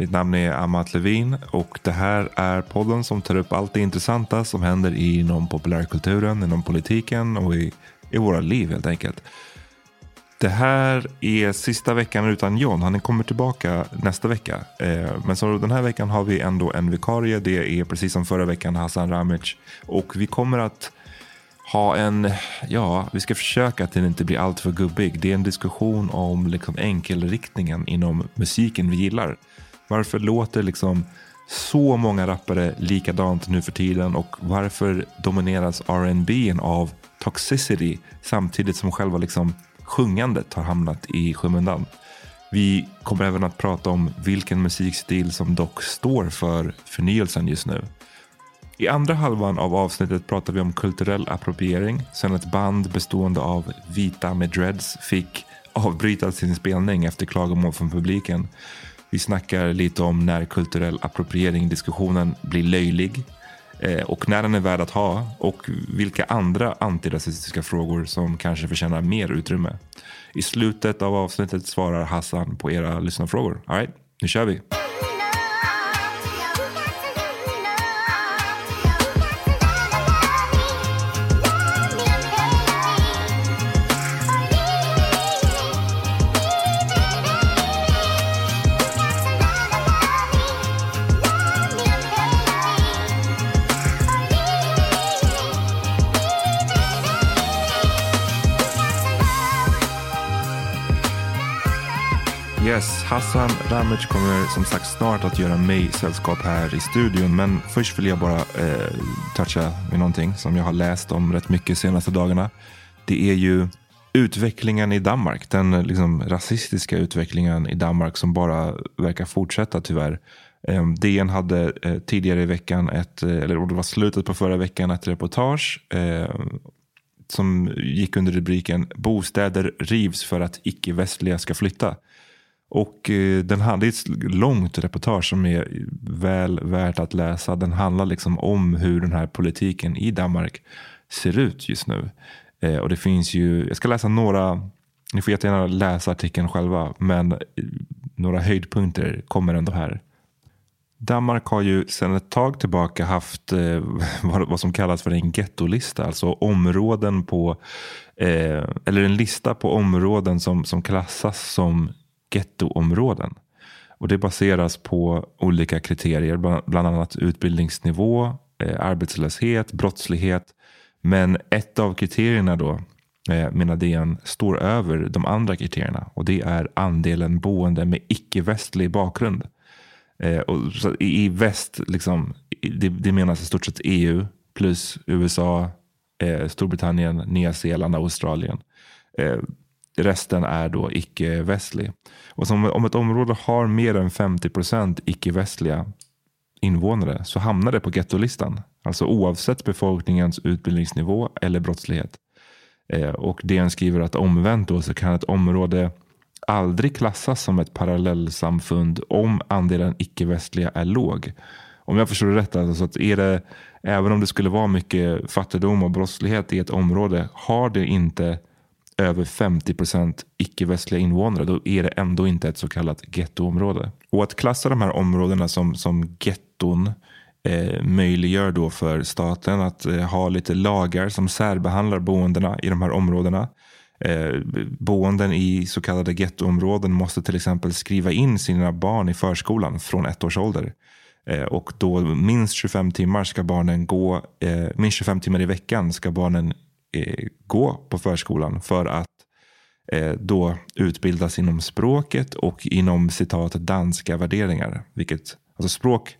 Mitt namn är Amat Levin och det här är podden som tar upp allt det intressanta som händer inom populärkulturen, inom politiken och i, i våra liv helt enkelt. Det här är sista veckan utan John. Han kommer tillbaka nästa vecka. Eh, men så den här veckan har vi ändå en vikarie. Det är precis som förra veckan Hassan Ramic. Och vi kommer att ha en, ja, vi ska försöka att den inte blir alltför gubbig. Det är en diskussion om liksom enkelriktningen inom musiken vi gillar. Varför låter liksom så många rappare likadant nu för tiden och varför domineras R&B av toxicity samtidigt som själva liksom sjungandet har hamnat i skymundan. Vi kommer även att prata om vilken musikstil som dock står för förnyelsen just nu. I andra halvan av avsnittet pratar vi om kulturell appropriering sen ett band bestående av vita med dreads fick avbryta sin spelning efter klagomål från publiken. Vi snackar lite om när kulturell appropriering-diskussionen blir löjlig eh, och när den är värd att ha och vilka andra antirasistiska frågor som kanske förtjänar mer utrymme. I slutet av avsnittet svarar Hassan på era lyssnarfrågor. All right, nu kör vi! Hassan Ramic kommer som sagt snart att göra mig sällskap här i studion. Men först vill jag bara eh, toucha med någonting som jag har läst om rätt mycket senaste dagarna. Det är ju utvecklingen i Danmark, den liksom rasistiska utvecklingen i Danmark som bara verkar fortsätta tyvärr. Eh, DN hade eh, tidigare i veckan, ett, eh, eller det var slutet på förra veckan, ett reportage eh, som gick under rubriken Bostäder rivs för att icke-västliga ska flytta. Och eh, den hade ett långt reportage som är väl värt att läsa. Den handlar liksom om hur den här politiken i Danmark ser ut just nu. Eh, och det finns ju, jag ska läsa några, ni får jättegärna läsa artikeln själva, men eh, några höjdpunkter kommer ändå här. Danmark har ju sedan ett tag tillbaka haft eh, vad, vad, som kallas för en gettolista. Alltså områden på, eh, eller en lista på områden som, som klassas som gettoområden. Och det baseras på olika kriterier, bland annat utbildningsnivå, eh, arbetslöshet, brottslighet. Men ett av kriterierna då, eh, menar DN, står över de andra kriterierna. Och det är andelen boende med icke-västlig bakgrund. Eh, och i, väst, liksom, det, det menas i stort sett EU plus USA, Storbritannien, Nya Zeeland, Australien. Resten är då icke-västlig. Och som, om ett område har mer än 50 procent icke-västliga invånare så hamnar det på gettolistan. Alltså oavsett befolkningens utbildningsnivå eller brottslighet. Eh, och DN skriver att omvänt då så kan ett område aldrig klassas som ett parallellsamfund om andelen icke-västliga är låg. Om jag förstår det rätt, alltså att är det, även om det skulle vara mycket fattigdom och brottslighet i ett område, har det inte över 50 procent icke-västliga invånare, då är det ändå inte ett så kallat gettoområde. Och att klassa de här områdena som, som getton eh, möjliggör då för staten att eh, ha lite lagar som särbehandlar boendena i de här områdena. Eh, boenden i så kallade gettoområden måste till exempel skriva in sina barn i förskolan från ett års ålder. Eh, och då minst 25 timmar ska barnen gå, eh, minst 25 timmar i veckan ska barnen eh, gå på förskolan för att eh, då utbildas inom språket och inom citat danska värderingar. Vilket, alltså språk,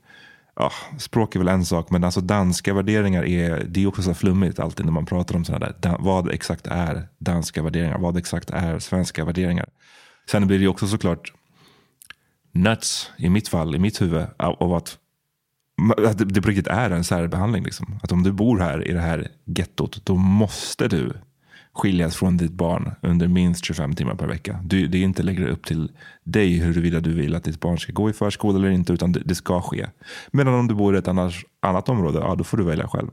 ja, språk är väl en sak, men alltså danska värderingar är, det är också så flummigt alltid när man pratar om sådana där. vad exakt är danska värderingar? Vad exakt är svenska värderingar? Sen blir det också såklart nuts i mitt fall, i mitt huvud, av att att det på riktigt är en särbehandling. Liksom. Att om du bor här i det här gettot, då måste du skiljas från ditt barn under minst 25 timmar per vecka. Du, det är inte längre upp till dig huruvida du vill att ditt barn ska gå i förskola eller inte, utan det, det ska ske. Medan om du bor i ett annars, annat område, ja då får du välja själv.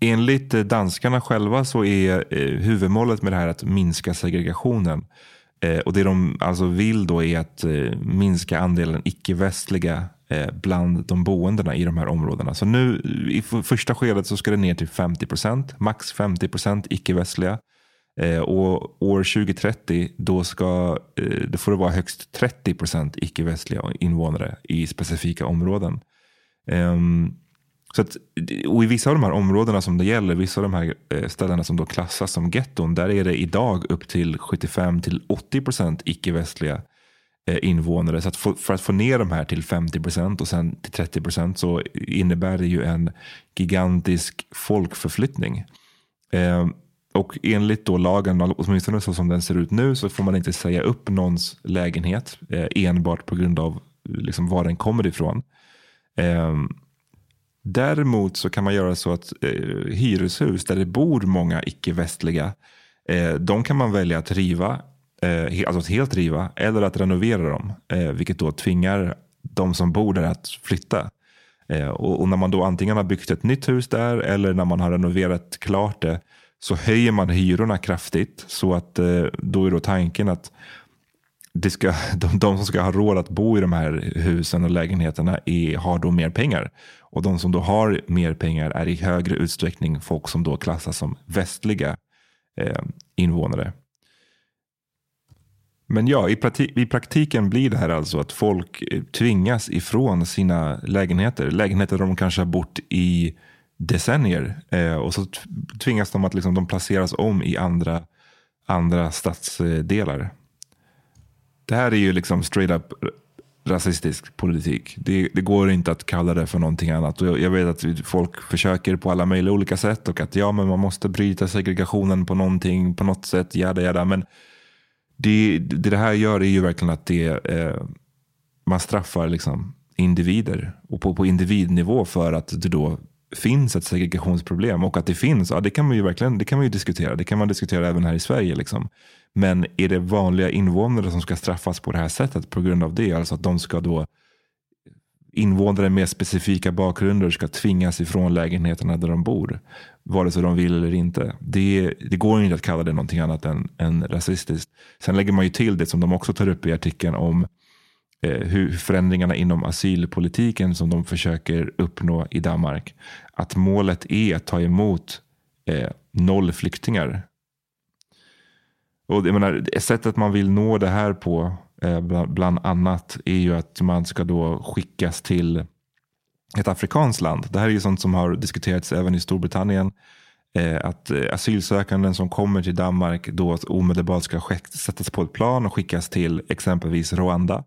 Enligt eh, danskarna själva så är eh, huvudmålet med det här att minska segregationen. Eh, och det de alltså vill då är att eh, minska andelen icke-västliga Eh, bland de boendena i de här områdena. Så nu i första skedet så ska det ner till 50 procent, max 50 procent icke-västliga. Eh, och år 2030 då, ska, eh, då får det vara högst 30 procent icke-västliga invånare i specifika områden. Ehm, så att, och I vissa av de här områdena som det gäller, vissa av de här ställena som då klassas som getton, där är det idag upp till 75 till 80 procent icke-västliga Eh, invånare. Så att få, för att få ner de här till 50 procent och sen till 30 procent så innebär det ju en gigantisk folkförflyttning. Eh, och enligt då lagen, åtminstone så som den ser ut nu, så får man inte säga upp någons lägenhet eh, enbart på grund av liksom, var den kommer ifrån. Eh, däremot så kan man göra så att eh, hyreshus där det bor många icke-västliga, eh, de kan man välja att riva eh, alltså att helt riva eller att renovera dem. Eh, vilket då tvingar de som bor där att flytta. Eh, och, och, när man då antingen har byggt ett nytt hus där eller när man har renoverat klart det så höjer man hyrorna kraftigt. Så att eh, då är då tanken att det ska, de, de, som ska ha råd att bo i de här husen och lägenheterna är, har då mer pengar. Och de som då har mer pengar är i högre utsträckning folk som då klassas som västliga eh, invånare. Men ja, i, praktik, i, praktiken blir det här alltså att folk eh, tvingas ifrån sina lägenheter. Lägenheter där de kanske har bott i decennier. Eh, och så tvingas de att liksom, de placeras om i andra, andra stadsdelar. Det här är ju liksom straight up rasistisk politik. Det, det, går inte att kalla det för någonting annat. Och jag, jag, vet att folk försöker på alla möjliga olika sätt och att ja, men man måste bryta segregationen på någonting, på något sätt, jada jada. Men det, det, det här gör är ju verkligen att det, eh, man straffar liksom individer och på, på individnivå för att det då finns ett segregationsproblem och att det finns, ja, det kan man ju verkligen det kan man ju diskutera. Det kan man diskutera även här i Sverige. Liksom. Men är det vanliga invånare som ska straffas på det här sättet på grund av det? Alltså att de ska då invånare med specifika bakgrunder ska tvingas ifrån lägenheterna där de bor. Vare sig de vill eller inte. Det, det går inte att kalla det någonting annat än, än rasistiskt. Sen lägger man ju till det som de också tar upp i artikeln om eh, hur förändringarna inom asylpolitiken som de försöker uppnå i Danmark. Att målet är att ta emot eh, noll flyktingar och jag menar, sättet man vill nå det här på, Eh, bland annat, är ju att man ska då skickas till ett afrikanskt land. Det här är ju sånt som har diskuterats även i Storbritannien. Eh, att eh, asylsökanden som kommer till Danmark då omedelbart ska sättas på ett plan och skickas till exempelvis Rwanda.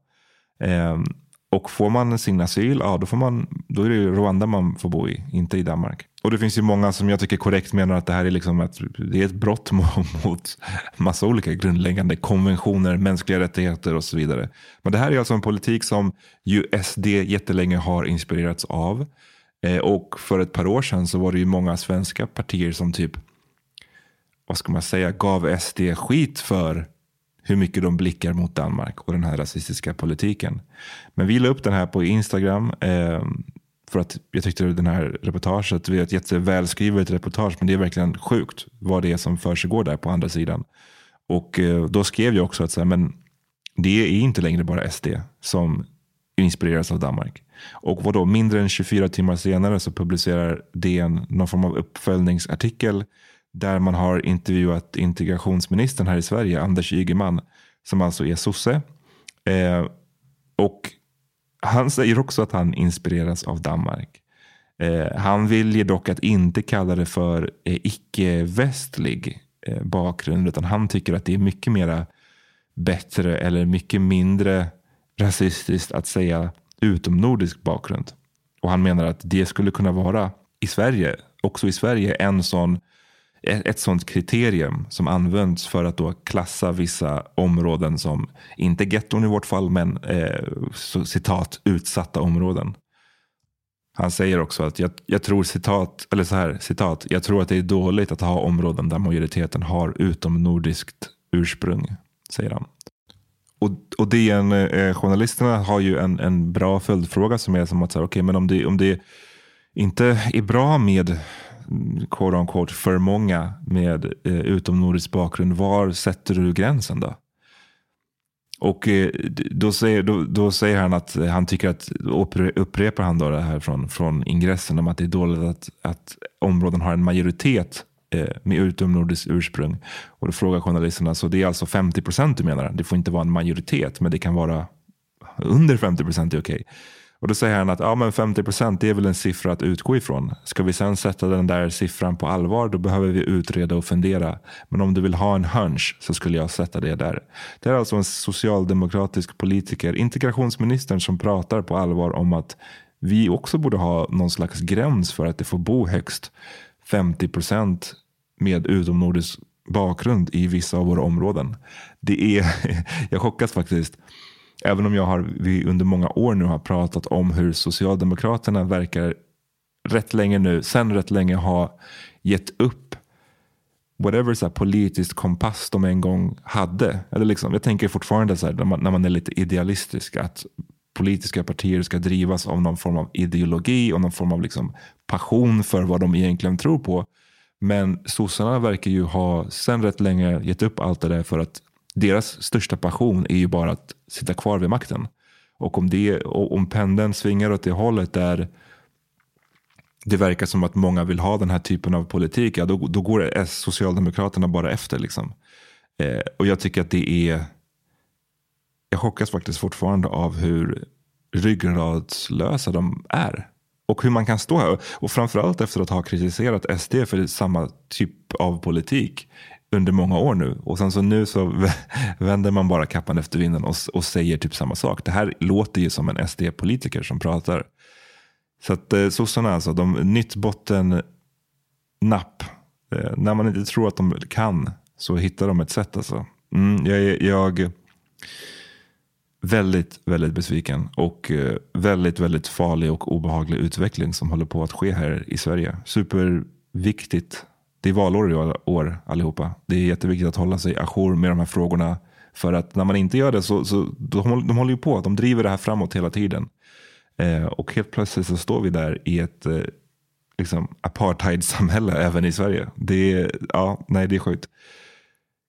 Och får man sin asyl, ja, då, får man, då är det Rwanda man får bo i, inte i Danmark. Och det finns ju många som jag tycker korrekt menar att det här är, liksom ett, det är ett brott mot massa olika grundläggande konventioner, mänskliga rättigheter och så vidare. Men det här är alltså en politik som ju SD jättelänge har inspirerats av. Eh, och för ett par år sedan så var det ju många svenska partier som typ, vad ska man säga, gav SD skit för hur mycket de blickar mot Danmark och den här rasistiska politiken. Men vi la upp den här på Instagram eh, för att jag tyckte den här reportaget, det är ett jättevälskrivet reportage men det är verkligen sjukt vad det är som försiggår där på andra sidan. Och eh, då skrev jag också att så här, men det är inte längre bara SD som inspireras av Danmark. Och vad då, mindre än 24 timmar senare så publicerar DN någon form av uppföljningsartikel där man har intervjuat integrationsministern här i Sverige, Anders Ygeman, som alltså är sosse. Eh, och han säger också att han inspireras av Danmark. Eh, han väljer dock att inte kalla det för eh, icke-västlig eh, bakgrund, utan han tycker att det är mycket mera bättre eller mycket mindre rasistiskt att säga utomnordisk bakgrund. Och han menar att det skulle kunna vara i Sverige, också i Sverige, en sån ett sånt kriterium som används för att då klassa vissa områden som, inte getton i vårt fall, men eh, så, citat utsatta områden. Han säger också att jag, jag, tror citat, eller så här, citat, jag tror att det är dåligt att ha områden där majoriteten har utomnordiskt ursprung, säger han. Och, och DN, eh, journalisterna har ju en, en bra följdfråga som är som att, okej, okay, men om det, om det inte är bra med quote on quote, för många med eh, utomnordisk bakgrund. Var sätter du gränsen då? Och eh, då, säger, då, då, säger han att han tycker att, upprepar han då det här från, från ingressen om att det är dåligt att, att områden har en majoritet eh, med utomnordiskt ursprung. Och då frågar journalisterna, så det är alltså 50 procent du menar? Det får inte vara en majoritet, men det kan vara under 50 procent är okej. Okay. Och då säger han att ja, men 50 procent är väl en siffra att utgå ifrån. Ska vi sen sätta den där siffran på allvar då behöver vi utreda och fundera. Men om du vill ha en hunch så skulle jag sätta det där. Det är alltså en socialdemokratisk politiker, integrationsministern som pratar på allvar om att vi också borde ha någon slags gräns för att det får bo högst 50 procent med utomnordisk bakgrund i vissa av våra områden. Det är, jag chockas faktiskt. Även om jag har, vi under många år nu har pratat om hur Socialdemokraterna verkar rätt länge nu, sen rätt länge ha gett upp whatever så här, politiskt kompass de en gång hade. Eller liksom, jag tänker fortfarande så här, när, man, när man är lite idealistisk att politiska partier ska drivas av någon form av ideologi och någon form av liksom passion för vad de egentligen tror på. Men sossarna verkar ju ha sen rätt länge gett upp allt det där för att deras största passion är ju bara att sitta kvar vid makten. Och om, det, om pendeln svingar åt det hållet där det verkar som att många vill ha den här typen av politik, ja, då, då går S, Socialdemokraterna bara efter. Liksom. Eh, och jag tycker att det är... Jag chockas faktiskt fortfarande av hur ryggradslösa de är. Och hur man kan stå här. Och framförallt efter att ha kritiserat SD för samma typ av politik under många år nu. Och sen så nu så vänder man bara kappan efter vinden och, och säger typ samma sak. Det här låter ju som en SD-politiker som pratar. Så att eh, sossarna alltså, de, nytt botten napp. Eh, när man inte tror att de kan så hittar de ett sätt alltså. Mm, jag, jag väldigt, väldigt besviken och eh, väldigt, väldigt farlig och obehaglig utveckling som håller på att ske här i Sverige. Superviktigt. Det är valår i år allihopa. Det är jätteviktigt att hålla sig ajour med de här frågorna. För att när man inte gör det så, så de, de håller ju på. De driver det här framåt hela tiden. Eh, och helt plötsligt så står vi där i ett eh, liksom apartheidsamhälle även i Sverige. Det är, ja, nej, det är sjukt.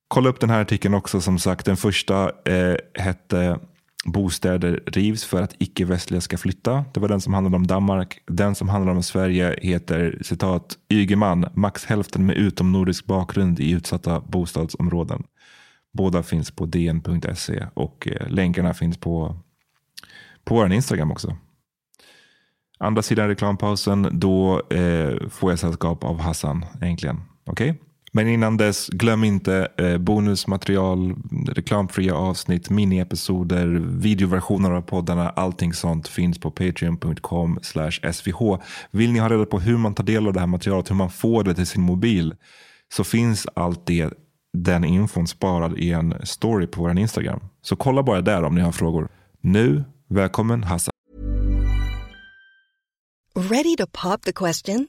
Kolla upp den här artikeln också. Som sagt, den första eh, hette Bostäder rivs för att icke-västliga ska flytta. Det var den som handlade om Danmark. Den som handlar om Sverige heter citat Ygeman, max hälften med utomnordisk bakgrund i utsatta bostadsområden. Båda finns på dn.se och eh, länkarna finns på, på vår Instagram också. Andra sidan reklampausen, då eh, får jag sällskap av Hassan äntligen. Okej? Okay? Men innan dess, glöm inte eh, bonusmaterial, reklamfria avsnitt, miniepisoder, videoversioner av poddarna. Allting sånt finns på patreon.com svh. Vill ni ha reda på hur man tar del av det här materialet, hur man får det till sin mobil, så finns allt det, den infon sparad i en story på vår Instagram. Så kolla bara där om ni har frågor. Nu, välkommen Hassan. Ready to pop the question?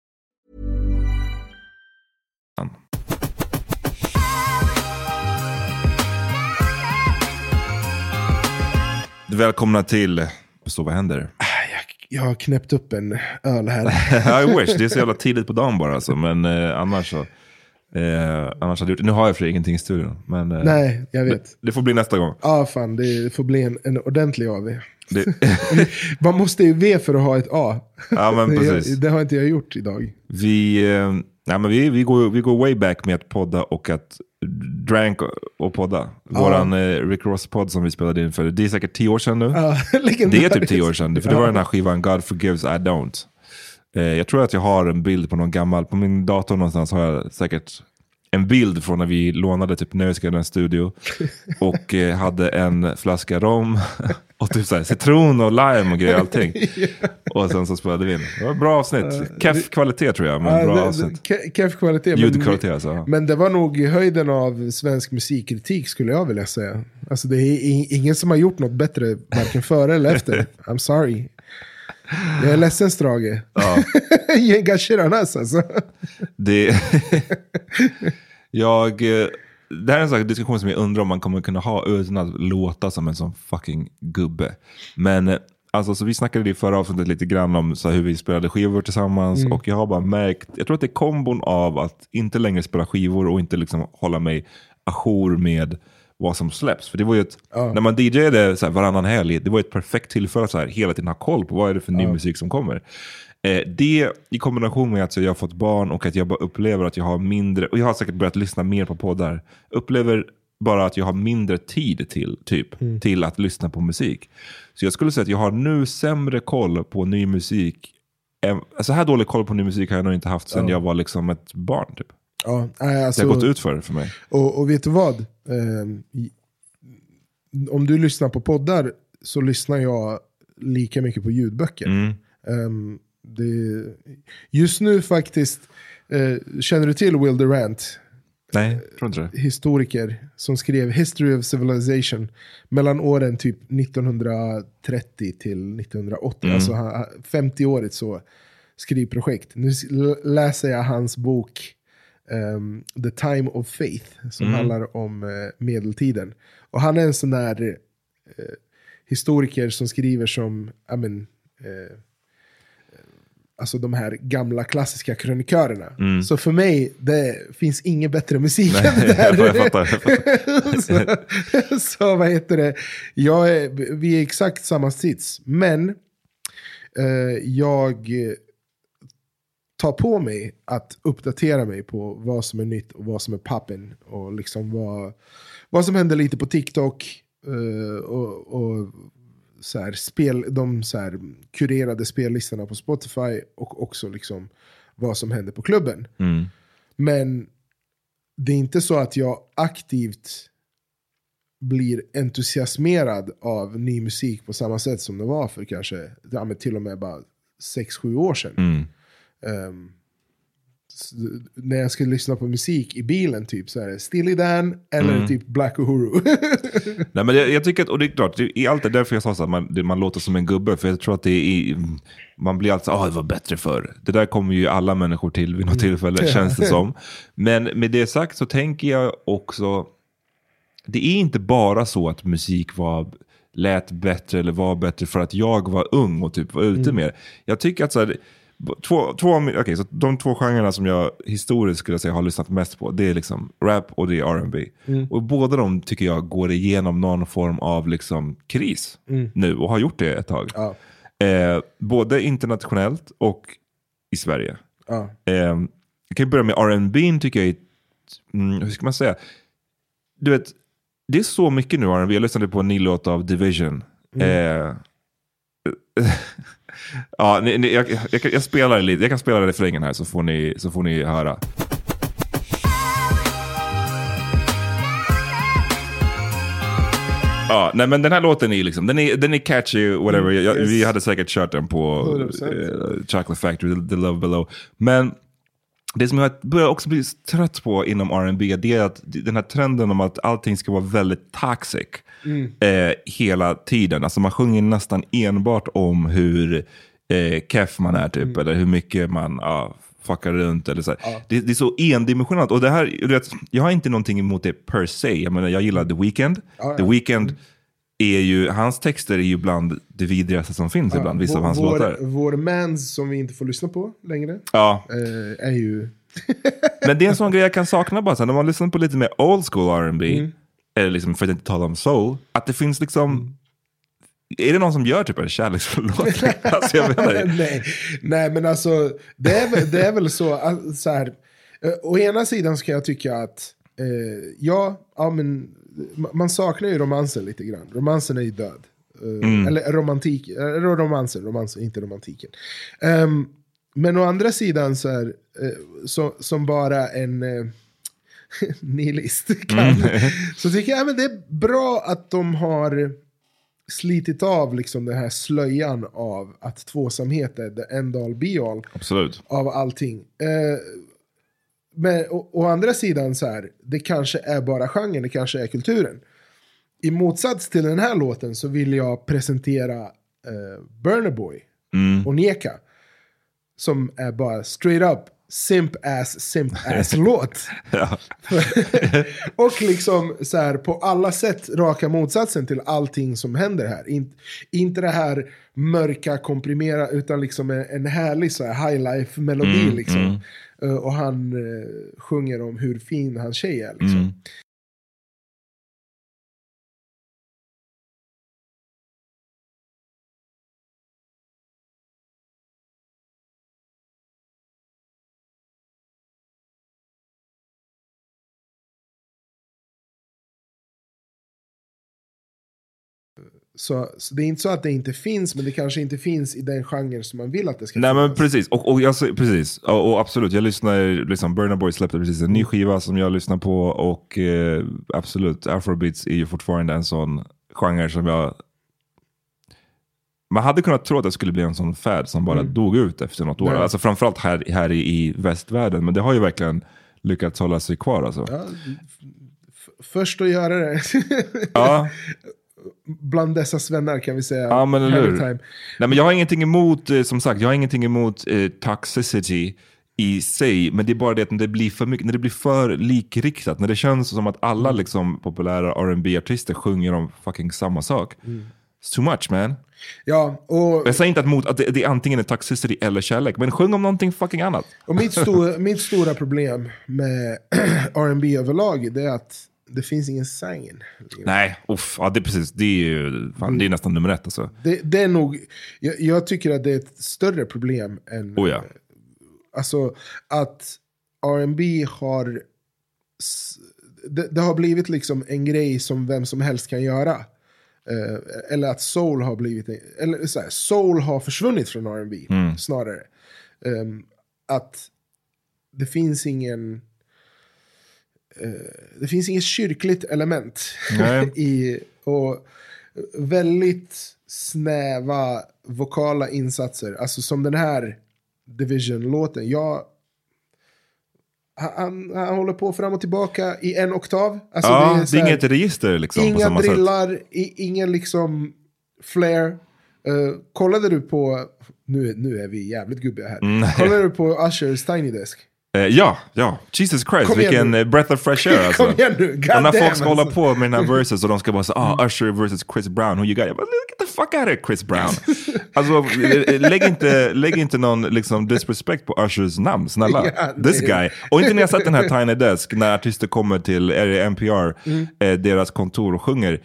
Välkomna till Så vad händer? Jag har knäppt upp en öl här. I wish, det är så jävla tidigt på dagen bara. Alltså. Men eh, annars så. Eh, annars hade jag gjort, nu har jag för ingenting i studion. Men, eh, Nej, jag vet. Det får bli nästa gång. Ja, fan. Det får bli en, en ordentlig AV. Det... Man måste ju V för att ha ett A. Ja, men precis. det, har inte jag gjort idag. Vi, eh, nej, men vi, vi, går, vi går way back med att podda och att drank och podda. Våran eh, Rick Ross-podd som vi spelade in för, det är säkert tio år sedan nu. Ja, det är typ tio år sedan, för det var den här skivan God Forgives I Don't. Eh, jag tror att jag har en bild på någon gammal, på min dator någonstans har jag säkert en bild från när vi lånade typ Nöjesguiden studio och hade en flaska rom och typ så här, citron och lime och grejer allting. Och sen så spelade vi in. Det var bra avsnitt. Keff kvalitet tror jag, men Ja, bra det- avsnitt. ke- Keff kvalitet. Ljudkvalitet men, alltså. men det var nog höjden av svensk musikkritik skulle jag vilja säga. Alltså det är i- ingen som har gjort något bättre varken före eller efter. I'm sorry. Jag är ledsen Strage. Ja. Gänga shiranas alltså. Det, jag, eh, det här är en sån diskussion som jag undrar om man kommer kunna ha utan att låta som en sån fucking gubbe. Men eh, alltså, så vi snackade i förra avsnittet lite grann om så här, hur vi spelade skivor tillsammans. Mm. Och jag har bara märkt, jag tror att det är kombon av att inte längre spela skivor och inte liksom hålla mig ajour med vad som släpps. För det var ju ett, när man DJade så här varannan helg, det var ett perfekt tillfälle att så här, hela tiden ha koll på vad är det för ny musik som kommer. Eh, det i kombination med att jag har fått barn och att jag bara upplever att jag har mindre, och jag har säkert börjat lyssna mer på poddar, upplever bara att jag har mindre tid till, typ, till att lyssna på musik. Så jag skulle säga att jag har nu sämre koll på ny musik. Så här dålig koll på ny musik har jag nog inte haft sedan jag var liksom ett barn. Typ. Ja, alltså, Det har gått ut för för mig. Och, och vet du vad? I- om du lyssnar på poddar så lyssnar jag lika mycket på ljudböcker. Mm. Ehm, det, just nu faktiskt, eh, känner du till Will Durant? Nej, tror inte det. Historiker som skrev History of Civilization mellan åren typ 1930 till 1980. Alltså han- 50-årigt så skrivprojekt. Nu läser jag hans bok ehm, The Time of Faith som handlar om eh, medeltiden. Och han är en sån där eh, historiker som skriver som, I mean, eh, alltså de här gamla klassiska krönikörerna. Så för mig, det finns ingen bättre musik än det där. jag fattar. Jag fattar. så, så vad heter det, jag är, vi är exakt samma sits. Men eh, jag tar på mig att uppdatera mig på vad som är nytt och vad som är pappen. Och liksom vad, vad som händer lite på TikTok. eh, och, och så här, spel, de så här, kurerade spellistorna på Spotify. Och också liksom vad som händer på klubben. Mm. Men det är inte så att jag aktivt blir entusiasmerad av ny musik på samma sätt som det var för kanske till och med bara 6-7 år sedan. Mm. S- när jag ska lyssna på musik i bilen typ så är det Steely Dan eller Mm. typ Black Uhuru. Nej, men jag, jag tycker att, och det är klart, det, i allt det är därför jag sa så att man, det, man låter som en gubbe. För jag tror att det är, i- man blir alltid ah det var bättre förr. Det där kommer ju alla människor till vid något tillfälle, känns det som. Men med det sagt så tänker jag också, det är inte bara så att musik var lät bättre eller var bättre för att jag var ung och typ var ute mer. Jag tycker att så här, två, två, okej, så de två genrerna som jag historiskt skulle säga har lyssnat mest på, det är liksom rap och det är R&B. Och båda de tycker jag går igenom någon form av liksom kris nu och har gjort det ett tag. ja, Eh, både internationellt och i Sverige. ja. Eh, jag kan börja med R&B tycker jag är, mm, hur ska man säga? Du vet, det är så mycket nu R&B. Jag lyssnade på en ny låt av Division. Eh, ja, ni, ni, jag, jag, jag spelar lite. Jag kan spela refrängen här så får ni, så får ni höra. Ja, nej men den här låten är liksom, den är, den är catchy, whatever. Jag, yes. Vi hade säkert kört den på 100%. eh, Chocolate Factory, The Love Below. Men det som jag börjar också bli trött på inom R&B det är att den här trenden om att allting ska vara väldigt toxic eh, hela tiden. Alltså man sjunger nästan enbart om hur eh, keff man är typ, eller hur mycket man ja, fuckar runt. Eller så. här. Det, det är så endimensionellt. Och det här, du vet, jag har inte någonting emot det per se. Jag, menar, jag gillar The Weeknd. The Weeknd är ju, hans texter är ju bland det vidrigaste som finns ibland, vissa av hans vår, låtar. Vår mans som vi inte får lyssna på längre Ja, eh, är ju... Men det är en sån grej jag kan sakna bara, så här, när man lyssnar på lite mer old school R&B eller liksom, för att inte tala om soul, att det finns liksom, är det någon som gör typ en kärlekslåt? alltså, jag inte. nej, nej, men alltså det är, väl- det är väl så, så här, eh, å ena sidan ska jag tycka att, eh, ja, ja men, ma- man saknar ju romansen lite grann. Romansen är ju död. Eh, Eller romantik, eh, romansen, romansen, inte romantiken. Ehm, men å andra sidan så är, eh, så, som bara en eh, nihilist kan, så tycker jag att det är bra att de har slitit av liksom den här slöjan av att tvåsamhet är the end all be all Absolut. av allting. Eh, men å, å andra sidan så här, det kanske är bara genren, det kanske är kulturen. I motsats till den här låten så vill jag presentera eh, Burner Boy och Neka. Som är bara straight up simp ass simp ass låt. Ja. och liksom så här på alla sätt raka motsatsen till allting som händer här. In, inte det här mörka, komprimera, utan liksom en, en härlig så här high life melodi liksom. Eh, och han eh, sjunger om hur fin hans tjej är liksom. Så, så det är inte så att det inte finns, men det kanske inte finns i den genre som man vill att det ska Nej finnas. men precis, och, och jag, precis. Och, och absolut, jag lyssnar, liksom, Burna Boy släppte precis en ny skiva som jag lyssnar på och eh, absolut, afrobeats är ju fortfarande en sån genre som jag... Man hade kunnat tro att det skulle bli en sån fad som bara dog ut efter något år. Nej. Alltså framförallt här, här i, i västvärlden, men det har ju verkligen lyckats hålla sig kvar alltså. Ja, först att göra det. Ja. Bland dessa svennar kan vi säga. Ja men eller. Time. Nej men jag har ingenting emot, eh, som sagt, jag har ingenting emot eh, toxicity i sig. Men det är bara det att när det blir för mycket, när det blir för likriktat. När det känns som att alla Mm. liksom populära rb artister sjunger om fucking samma sak. Mm. It's too much man. Ja, och, Jag säger inte att, mot, att det, det är antingen är toxicity eller kärlek. Men sjung om någonting fucking annat. och mitt, stor, mitt stora problem med R&B överlag det är att det finns ingen sangen. Nej, uff, ja, det är precis. Det är ju fan, det är nästan nummer ett alltså. Det, det är nog, jag, jag tycker att det är ett större problem än... Oh ja. Alltså att R&B har... Det, det har blivit liksom en grej som vem som helst kan göra. Eh, eller att soul har blivit... Eller så här, soul har försvunnit från R&B snarare. Ehm, att det finns ingen... eh, det finns inget kyrkligt element i... Och väldigt snäva vokala insatser. Alltså som den här Division-låten. Jag, han, han håller på fram och tillbaka i en oktav. Alltså ja, det är, här- inget register liksom Inga drillar, i, ingen liksom flair. Eh, kollade du på, nu, nu är vi jävligt gubbiga här. Mm. Kollade du på Ushers Tiny Desk? Eh, ja, ja. Jesus Christ, Kom vilken eh, breath of fresh air alltså. Kom igen nu, god och när folk damn, ska hålla alltså. på med här verses och de ska bara säga ah, Usher versus Chris Brown, who you got? Jag bara, get the fuck out of here Chris Brown. alltså, eh, lägg, inte, lägg inte någon liksom, disrespect på Ushers namn, snälla. Ja, This guy. Och inte när jag sett den här Tiny Desk, när artister kommer till är det NPR, Mm. eh, deras kontor och sjunger.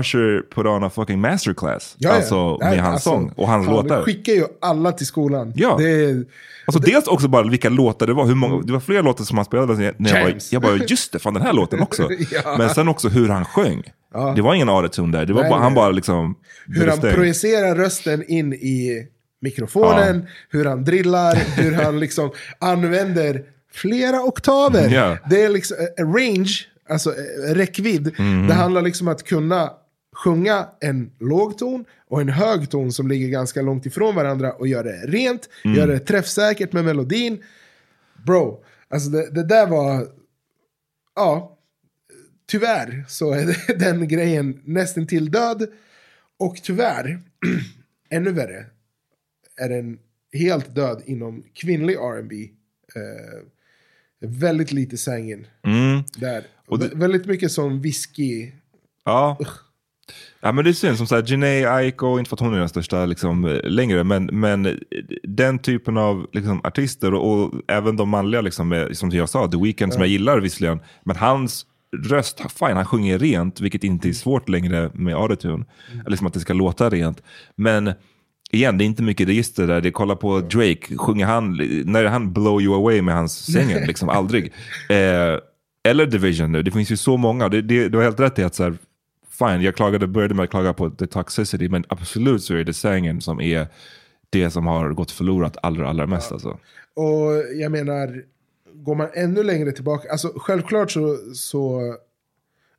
Usher put on a fucking masterclass. Ja, ja. alltså Nej, med hans alltså, sång och hans fan, låtar. Det skickar ju alla till skolan. Ja. Det Alltså dels också bara vilka låtar det var. Hur många, det var flera låtar som han spelade. När jag, bara, jag bara, just det, fan den här låten också. Ja. Men sen också hur han sjöng. Det var ingen autotune där. Det var Nej, bara, han bara liksom... hur han projicerar rösten in i mikrofonen, hur han drillar, hur han liksom använder flera oktaver. Ja. Det är liksom eh, range, alltså eh, räckvidd. Mhm. Det handlar liksom om att kunna sjunga en låg ton och en hög ton som ligger ganska långt ifrån varandra och göra det rent, Mm. göra det träffsäkert med melodin. Bro, alltså det, det där var, ja, tyvärr så är den grejen nästan till död. Och tyvärr, ännu värre, är den helt död inom kvinnlig R&B. Eh, väldigt lite sängen Mm. där. Och det- Vä- Väldigt mycket som whisky. Ja. Ja men det är synd, som sagt, Jhené Aiko, inte för att hon är den största liksom, eh, längre, men, men eh, den typen av liksom, artister och, och även de manliga, liksom, eh, som jag sa, The Weeknd som jag gillar visserligen, men hans röst, fine, han sjunger rent, vilket inte är svårt längre med autotune. Eller liksom att det ska låta rent. Men igen, det är inte mycket register där. Det kolla på Drake, sjunger han, när han blow you away med hans sängen, liksom aldrig. Eh, eller Division nu, det finns ju så många. Det, det, du har helt rätt i att så här, fine, jag klagade, började med att klaga på the toxicity, men absolut så är det sängen som är det som har gått förlorat allra, allra mest. Alltså. Och jag menar, går man ännu längre tillbaka, alltså självklart så, så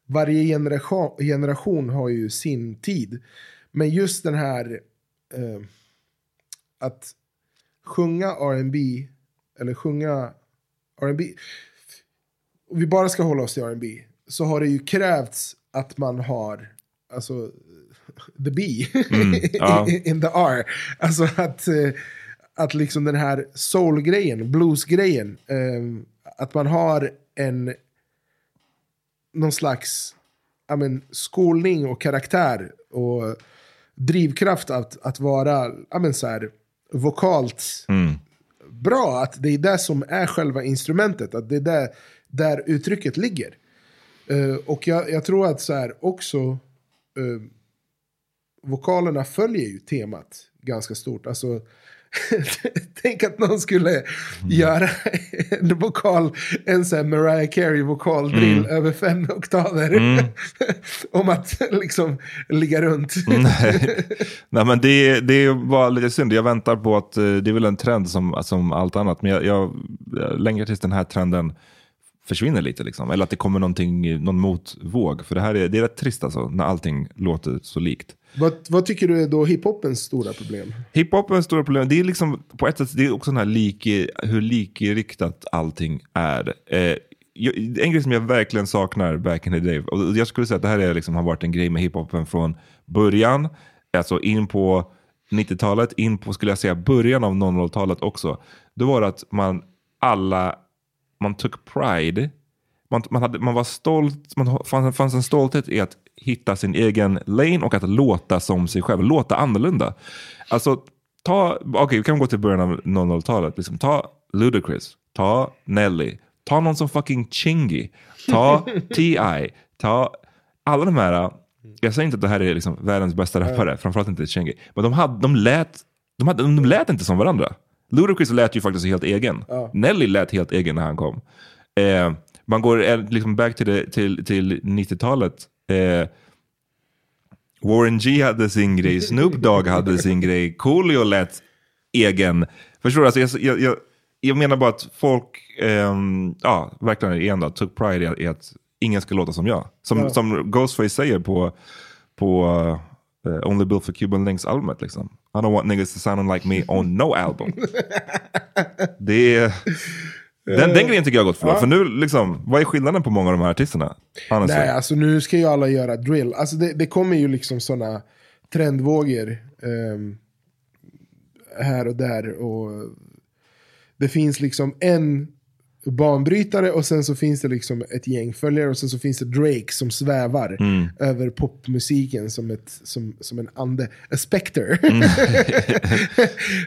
varje generation, generation har ju sin tid. Men just den här eh, att sjunga R&B eller sjunga R&B vi bara ska hålla oss till R&B så har det ju krävts att man har alltså the B ja. in the R. Alltså att, eh, att liksom den här soul-grejen, blues-grejen, eh, att man har en någon slags men, skolning och karaktär och drivkraft att, att vara men, så här, vokalt bra. Att det är det som är själva instrumentet. Att det är där, där uttrycket ligger. Eh, och jag, jag tror att så här också eh, vokalerna följer ju temat ganska stort. Alltså, Tänk att någon skulle göra en vokal, en sån här Mariah Carey vokaldrill Mm. över fem oktaver. Om att liksom ligga runt. Nej. Nej men det, det var lite synd. Jag väntar på att, eh, det är väl en trend som, som allt annat. Men jag, jag, längtar tills den här trenden försvinner lite. Liksom. Eller att det kommer någonting, någon motvåg. För det här är, det är rätt trist alltså, när allting låter så likt. vad, vad tycker du är då hiphopens stora problem? Hiphopens stora problem, det är liksom på ett sätt, det är också den här lik, hur likriktat allting är. Eh, jag, en grej som jag verkligen saknar back in the day, och jag skulle säga att det här är liksom, har varit en grej med hiphopen från början, alltså in på 90-talet, in på skulle jag säga början av 00-talet också. Då var det att man alla, man tog pride, man, man, hade, man var stolt, man fanns, fanns en stolthet i att hitta sin egen lane och att låta som sig själv, låta annorlunda. Alltså, ta, okej vi kan gå till början av 00-talet, liksom, ta Ludacris, ta Nelly, ta någon som fucking Chingy, ta T.I., ta alla de här, jag säger inte att det här är liksom världens bästa rappare, framförallt inte Chingy, men de, hade, de, lät, de, hade, de lät inte som varandra. Ludacris lät ju faktiskt helt egen. Nelly lät helt egen när han kom. Eh, man går eh, liksom back till, det, till, till 90-talet. Eh, Warren G hade sin grej, Snoop Dogg hade sin grej, Coolio lät egen. Förstår du? Alltså jag, jag, jag, menar bara att folk, ehm, ja, verkligen igen då, took pride i att, i att ingen ska låta som jag. Som, Ja. som Ghostface säger på, på eh, Only Built for Cuban Links albumet. Liksom. I don't want niggas to sound like me on no album. det är... Den, den grejen tycker jag har gått förlorad. För nu, liksom, vad är skillnaden på många av de här artisterna? Honestly. Nej, alltså nu ska ju alla göra drill. Alltså det, det kommer ju liksom sådana trendvågor ehm, här och där. Och det finns liksom en banbrytare och sen så finns det liksom ett gäng följare och sen så finns det Drake som svävar över popmusiken som, ett, som, som en ande. A specter.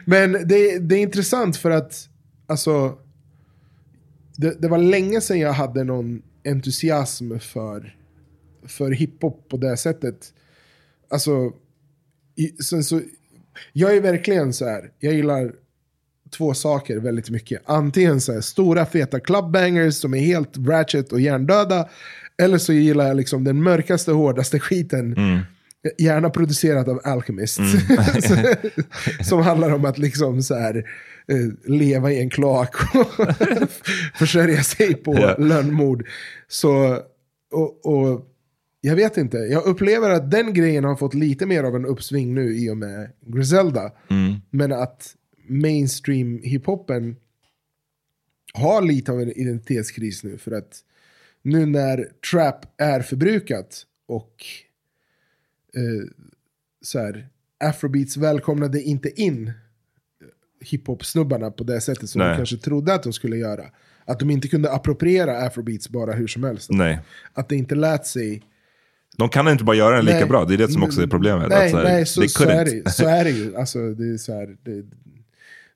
Men det, det är intressant för att alltså det, det var länge sedan jag hade någon entusiasm för, för hiphop på det sättet. Alltså, i, sen så, jag är verkligen så här, jag gillar två saker väldigt mycket. Antingen så här, stora feta clubbangers som är helt ratchet och hjärndöda. Eller så gillar jag liksom den mörkaste, hårdaste skiten. Gärna producerat av Alchemist. som handlar om att liksom så här, eh, leva i en kloak och försörja sig på Ja. lönnmord. Så, och, och jag vet inte, jag upplever att den grejen har fått lite mer av en uppsving nu i och med Griselda. Men att mainstream hiphopen har lite av en identitetskris nu. För att nu när trap är förbrukat och eh, så här, afrobeats välkomnade inte in hiphop-snubbarna på det sättet som Nej. de kanske trodde att de skulle göra. Att de inte kunde appropriera afrobeats bara hur som helst. Nej. Att det inte lät sig... De kan inte bara göra den lika Nej. bra, det är det som också är problemet. Nej, Att så här, nej så, så, är det, så är det ju. Alltså, det, är så här, det,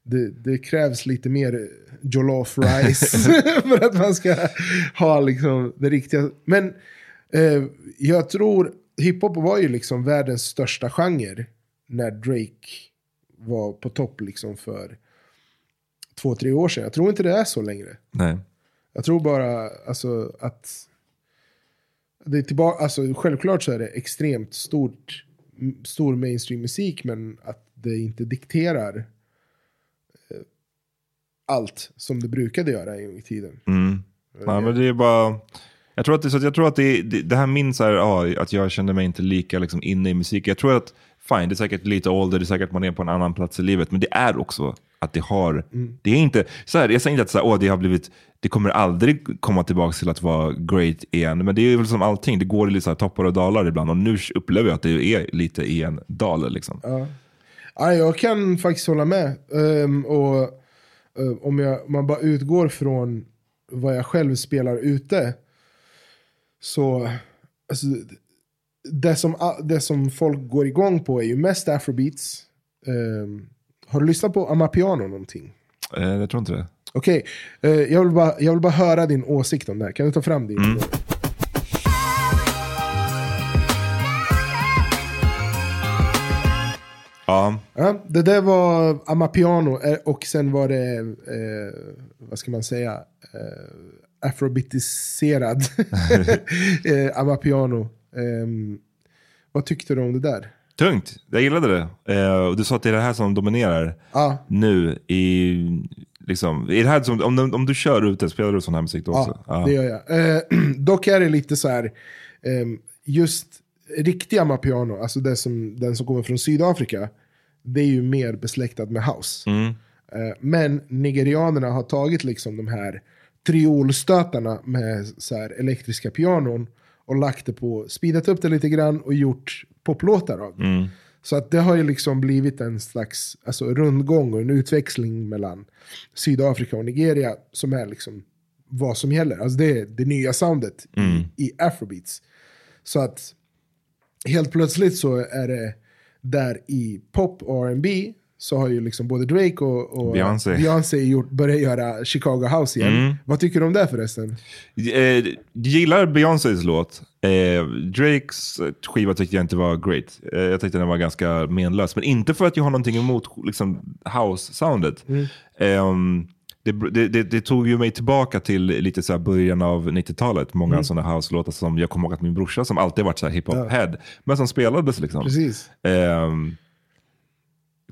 det, det krävs lite mer jollof rice för att man ska ha liksom det riktiga. Men eh, jag tror, hiphop var ju liksom världens största genre när Drake var på topp liksom för två, tre år sedan. Jag tror inte det är så längre. Nej. Jag tror bara alltså, att det är tillbaka, alltså, självklart så är det extremt stort, stor mainstream musik men att det inte dikterar allt som det brukade göra en gång i tiden. Mm. Ja, men det är bara... Jag tror att det, så att jag tror att det, det, det här min så här, ja, att jag känner mig inte lika liksom, inne i musik. Jag tror att, fine, det är säkert lite ålder, det är säkert man är på en annan plats i livet, men det är också att det har, det är inte, så här, jag säger inte att så här, åh, det har blivit, det kommer aldrig komma tillbaka till att vara great igen, men det är väl som allting, det går i lite så här toppar och dalar ibland, och nu upplever jag att det är lite i en dal. Liksom. Ja, jag kan faktiskt hålla med. Ehm, och eh, om, jag, man bara utgår från vad jag själv spelar ute. Så alltså, det, som, det som folk går igång på är ju mest afrobeats. Ehm, har du lyssnat på Amapiano någonting? Eh, jag tror inte det. Okej, eh, jag, vill bara, jag vill bara höra din åsikt om det här. Kan du ta fram din? Ja, Ja, det där var Amapiano eh, och sen var det, eh, vad ska man säga, eh, afrobitiserad eh, Amapiano. Ehm, vad tyckte du om det där? tungt. Jag gillade det. Eh, och du sa att det är det här som dominerar Ja. nu. I, liksom, är det här som, om, om du kör ute, spelar du sån här musik då också? Ja, det gör jag. Eh, dock är det lite så här, ehm, just riktiga Amapiano, alltså det som, den som kommer från Sydafrika, det är ju mer besläktad med house. Mm. Eh, men nigerianerna har tagit liksom de här triolstötarna med så här elektriska pianon och lagt det på, speedat upp det lite grann och gjort poplåtar av det. Mm. Så att det har ju liksom blivit en slags alltså, rundgång och en utväxling mellan Sydafrika och Nigeria som är liksom vad som gäller. Alltså det är det nya soundet i, i afrobeats. Så att helt plötsligt så är det där i pop och R&B så har ju liksom både Drake och, och Beyoncé. Beyoncé gjort, börjat göra Chicago House igen. Vad tycker du om det förresten? Eh, gillar Beyoncés låt. Eh, Drakes skiva tyckte jag inte var great. Eh, jag tyckte den var ganska menlös. Men inte för att jag har någonting emot liksom, house-soundet. Ehm, det, det, det, tog ju mig tillbaka till lite så början av 90-talet. Många Mm. sådana house-låtar som jag kommer ihåg att min brorsa, som alltid varit så här hiphop-head, men som spelades liksom. Precis. Ehm,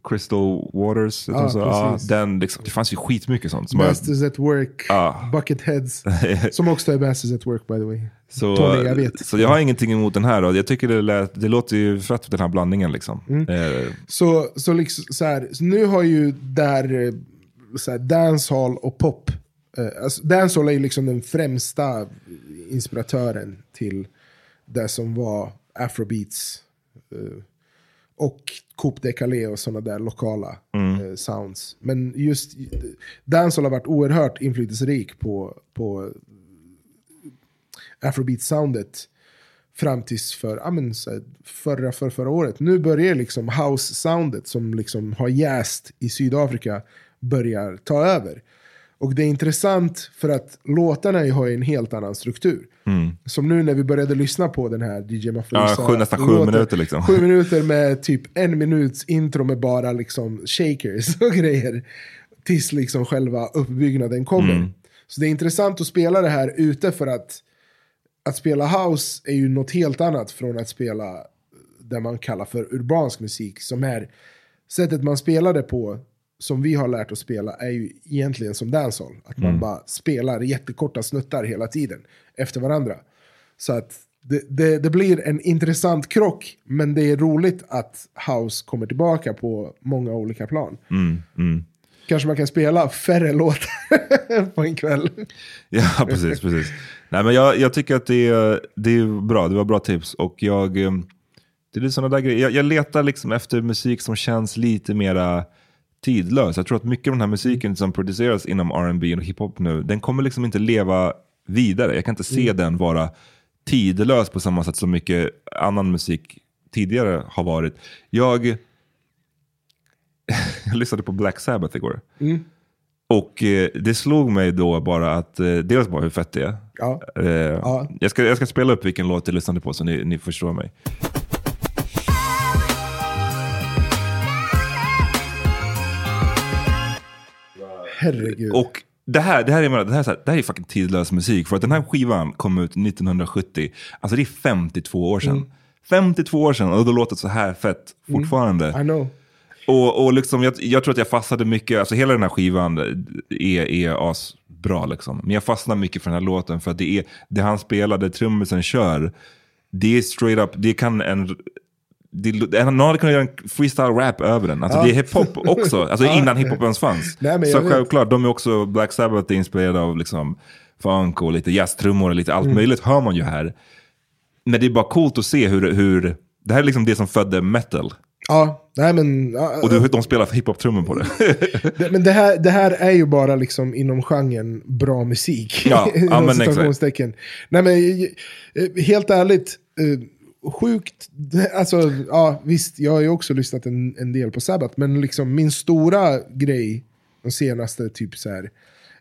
Crystal Waters, Ja, så, ja, precis. den, liksom, det fanns ju skitmycket sånt. Bara- Masters at Work, Ja. Bucketheads, som också är Masters at Work by the way. Så, Tony, jag vet. så jag har ingenting emot den här. Och jag tycker det, lät, det låter ju fett den här blandningen. Liksom. Mm. Eh, Så, så, liksom, så, här, så nu har ju där så här, dancehall och pop. Eh, alltså, dancehall är ju liksom den främsta inspiratören till det som var afrobeats. Eh, och Coupe de Calais och sådana där lokala eh, sounds. Men just eh, dancehall har varit oerhört inflytelserik på, på afrobeat-soundet fram tills för, ja, men, så förra, för förra året. Nu börjar liksom house-soundet som liksom har jäst i Sydafrika börjar ta över. Och det är intressant för att låtarna har en helt annan struktur. Som nu när vi började lyssna på den här DJ Mafiosa. Ja, sju- nästan sju låten. minuter liksom. Sju minuter med typ en minuts intro med bara liksom shakers och grejer. Tills liksom själva uppbyggnaden kommer. Mm. Så det är intressant att spela det här ute för att att spela house är ju något helt annat från att spela det man kallar för urbansk musik. Som är sättet man spelar det på, som vi har lärt oss spela, är ju egentligen som dancehall. Att man bara spelar jättekorta snuttar hela tiden efter varandra. Så att det, det, det blir en intressant krock, men det är roligt att house kommer tillbaka på många olika plan. Kanske man kan spela färre låtar på en kväll. ja, precis. precis. Nej, men jag, jag tycker att det är, det är bra. Det var bra tips. Och jag, eh, det är såna där grejer. Jag, jag letar liksom efter musik som känns lite mera tidlös. Jag tror att mycket av den här musiken som produceras inom R&B och hiphop nu, den kommer liksom inte leva vidare. Jag kan inte se den vara tidlös på samma sätt som mycket annan musik tidigare har varit. Jag, jag lyssnade på Black Sabbath igår. Och eh, det slog mig då bara att, eh, dels bara hur fett det är. Ja. Eh, jag, ska, jag ska spela upp vilken låt jag lyssnade på så ni, ni förstår mig. Herregud. Och det här, det här, är, det här, är så här, det här är fucking tidlös musik. För att den här skivan kom ut 1970. Alltså det är 52 år sedan. 52 år sedan och det låter så här fett fortfarande. I know. Och, och liksom, jag, jag tror att jag fastnade mycket, alltså hela den här skivan är, är asbra liksom. Men jag fastnar mycket för den här låten för att det är, det han spelar, det trummisen kör, det är straight up, det kan en, det, någon hade kunnat göra en freestyle rap över den. Alltså Ja. det är hiphop också, alltså innan hiphop ens fanns. Nej, Så självklart, de är också, Black Sabbath är inspirerade av liksom funk och lite jazztrummor och lite allt Mm. möjligt hör man ju här. Men det är bara coolt att se hur, hur det här är liksom det som födde metal. Ja, nej men... ja, Och du, de spelar hiphop-trummor på det. det, men det här, det här är ju bara liksom inom genren bra musik. Ja, ja, men citationstecken. Nej men eh, helt ärligt, eh, sjukt. Alltså, ja visst, jag har ju också lyssnat en, en del på Sabbath, men liksom min stora grej de senaste typ så här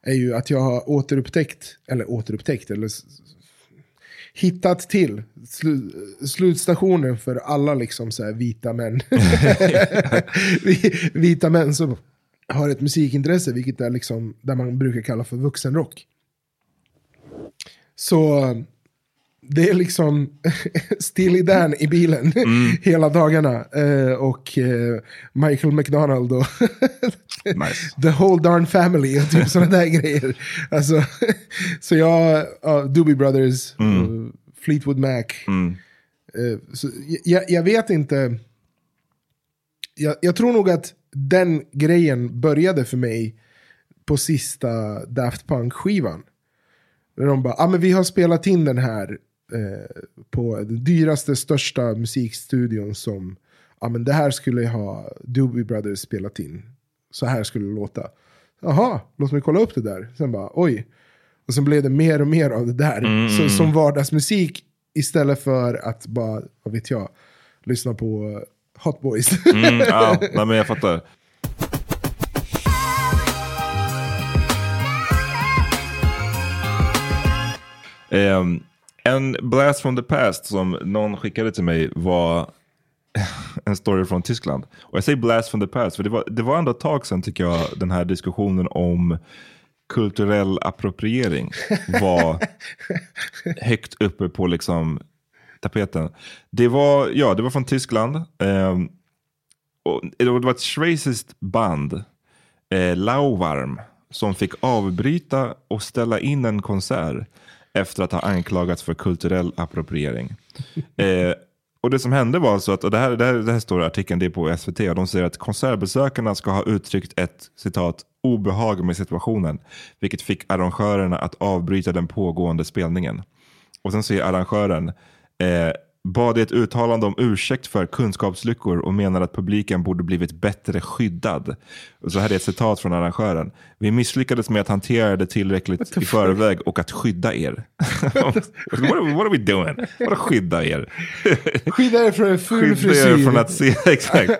är ju att jag har återupptäckt, eller återupptäckt, eller hittat till slu, slutstationen för alla liksom så här vita män. Vi- vita män som har ett musikintresse, vilket är liksom där man brukar kalla för vuxenrock. Så det är liksom Steely Dan i bilen hela dagarna. Eh, och eh, Michael McDonald och Nice. The Whole Darn Family och typ sådana där grejer. Alltså, så jag, uh, Doobie Brothers, uh, Fleetwood Mac. Eh, så jag, jag vet inte. Jag, jag tror nog att den grejen började för mig på sista Daft Punk-skivan. Där de bara, ah, men vi har spelat in den här eh, på den dyraste, största musikstudion som, ah, men det här skulle ha Doobie Brothers spelat in. Så här skulle det låta. Jaha, låt mig kolla upp det där. Sen bara, oj. Och sen blev det mer och mer av det där. Så, som vardagsmusik istället för att bara, vad vet jag, lyssna på eh, Hot Boys. Mm, ja, nej, men jag fattar. Ehm, en blast from the past som någon skickade till mig var en story från Tyskland. Och jag säger blast from the past för det var, det var ändå ett tag sedan tycker jag den här diskussionen om kulturell appropriering var högt uppe på liksom tapeten. Det var, ja, det var från Tyskland. Ehm, och det var ett schweiziskt band, eh, Lauwarm, som fick avbryta och ställa in en konsert efter att ha anklagats för kulturell appropriering. Eh, och det som hände var alltså att, och det här, det här, det här står i artikeln, det är på SVT, och de säger att konsertbesökarna ska ha uttryckt ett citat obehag med situationen, vilket fick arrangörerna att avbryta den pågående spelningen. Och sen säger arrangören, eh, bad i ett uttalande om ursäkt för kunskapslyckor och menar att publiken borde blivit bättre skyddad. Och så här är ett citat från arrangören. Vi misslyckades med att hantera det tillräckligt i förväg och att skydda er. what, are, what are we doing? Vadå skydda er? Skydda er från en ful Skydda er frisyr. från att se, exakt.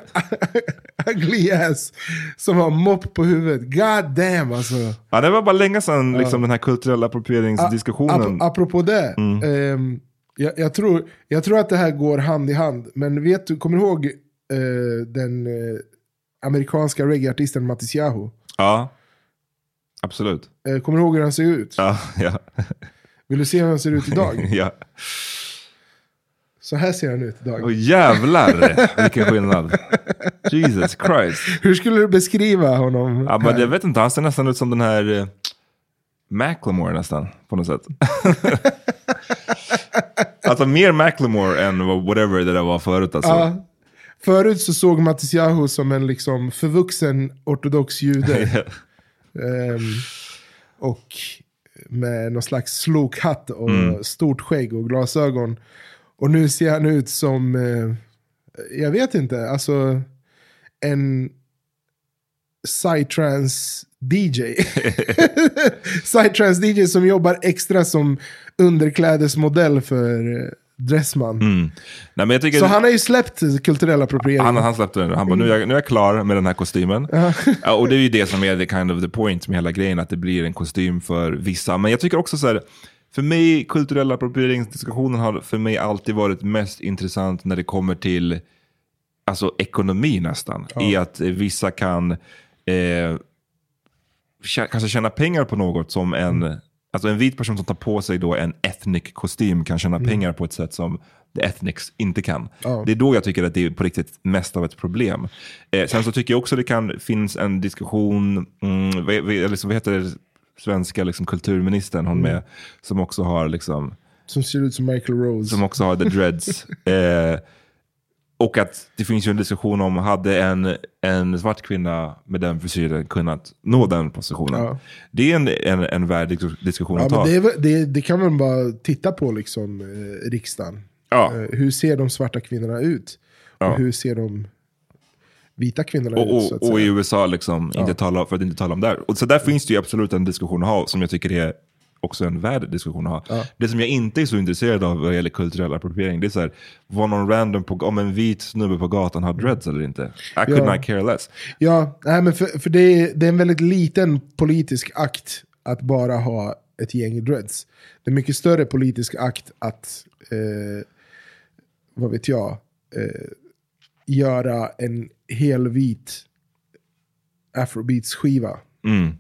Ugly ass. Som har mopp på huvudet. God damn alltså. Ja, det var bara länge sedan liksom, den här kulturella approprieringsdiskussionen. Ap apropå det. ehm, jag, jag, tror, jag tror att det här går hand i hand. Men vet du, kommer du ihåg eh, den eh, amerikanska reggaeartisten Mattis Yahoo? Ja, absolut. Eh, kommer du ihåg hur han ser ut? Ja, ja. Vill du se hur han ser ut idag? ja. Så här ser han ut idag. Och jävlar vilken skillnad. Jesus Christ. Hur skulle du beskriva honom? Ja, men jag vet inte, han ser nästan ut som den här eh, Macklemore nästan, på något sätt. alltså mer Macklemore än whatever det där var förut alltså. Ja. Förut så såg Mattis Yahoo som en liksom förvuxen ortodox jude. Ehm, och med någon slags slokhatt och Mm. stort skägg och glasögon. Och nu ser han ut som, eh, jag vet inte, alltså en psytrance DJ. psytrance DJ som jobbar extra som underklädesmodell för eh, Dressman. Nej, men jag tycker, Så han har ju släppt kulturell appropriering. han, han släppte den. Han bara, nu är, jag, nu är jag klar med den här kostymen. Ja, och det är ju det som är the kind of the point med hela grejen, att det blir en kostym för vissa. Men jag tycker också så här, för mig, kulturella approprieringsdiskussionen har för mig alltid varit mest intressant när det kommer till alltså, ekonomi nästan. I att vissa kan eh, kanske tjäna pengar på något som en, alltså en vit person som tar på sig då en ethnic kostym kan tjäna pengar på ett sätt som the ethnics inte kan. Ja. Det är då jag tycker att det är på riktigt mest av ett problem. Eh, sen så tycker jag också det kan finns en diskussion, mm, vad, vad, så, vad heter det, svenska liksom, kulturministern, hon med, som också har liksom, Som ser ut som Michael Rose. som också har the dreads. eh, och att det finns ju en diskussion om, hade en, en svart kvinna med den frisyren kunnat nå den positionen? Ja. Det är en, en, en värd dis- diskussion Ja, att ta. det, väl- det, det kan man bara titta på liksom, eh, riksdagen. Ja. Eh, hur ser de svarta kvinnorna ut? Ja. Och hur ser de vita kvinnorna ut? Och, att och, och i? USA, liksom, inte tala, för att inte tala om där. Och så där finns det ju absolut en diskussion att ha, som jag tycker är också en värd diskussion att ha. Det som jag inte är så intresserad av vad gäller kulturell appropriering, det är så här, var någon random, på, om en vit snubbe på gatan har dreads eller inte. I could Ja. not care less. Ja, nej, men för, för det, är, det är en väldigt liten politisk akt att bara ha ett gäng dreads. Det är mycket större politisk akt att, eh, vad vet jag, eh, göra en helvit afrobeats-skiva. Mm.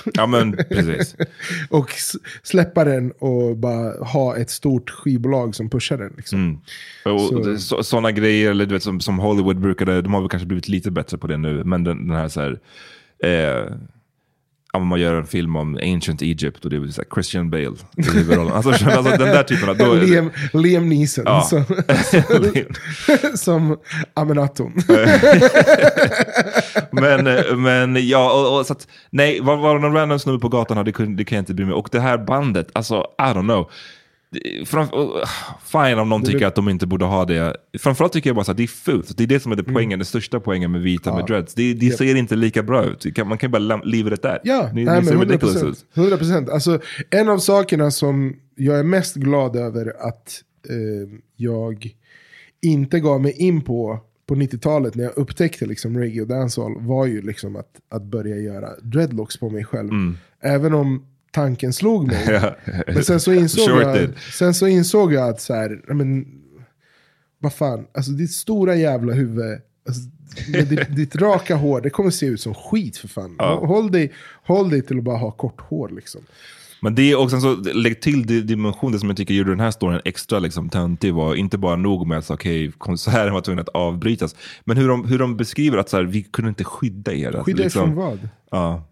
Ja men precis. och släppa den och bara ha ett stort skivbolag som pushar den. Liksom. Mm. Och Så- så. Sådana grejer, eller du vet, som, som Hollywood brukade, de har väl kanske blivit lite bättre på det nu, men den, den här så här, eh, men man gör en film om Ancient Egypt och det är så Christian Bale i huvudrollen. Alltså, alltså den där typen av... Då, Liam, Liam Neeson Ja. som, som Amenaton. men, eh, men ja, och, och, så att, nej, var, var det någon random snubbe på gatan, det, kunde, det kan jag inte bry mig Och det här bandet, alltså I don't know. Det- Fram, och, fine om någon tycker att de inte borde ha det. Framförallt tycker jag bara att det är fult. Det är det som är det poängen, den största poängen med vita med dreads. Det, det ser inte lika bra ut. Det Man kan ju bara leave at that. Ja, det, nej, det ser men 100 ridiculous procent. ut. 100 procent. Alltså, en av sakerna som jag är mest glad över att eh, jag inte gav mig in på på 90-talet när jag upptäckte liksom reggae och dancehall var ju liksom att, att börja göra dreadlocks på mig själv. Även om tanken slog mig. Ja. Men sen så insåg, Sure jag, sen så insåg jag att så här, men, vad fan, alltså ditt stora jävla huvud, alltså, med ditt, ditt raka hår, det kommer se ut som skit för fan. Ja. Håll, dig, håll dig till att bara ha kort hår liksom. Men det och sen så lägg till di- dimensionen som jag tycker gjorde den här storyn extra liksom, töntig var inte bara nog med att så, okay, konserten var tvungen att avbrytas. Men hur de, hur de beskriver att så här, vi kunde inte skydda er. Skydda liksom, ifrån vad? Ja.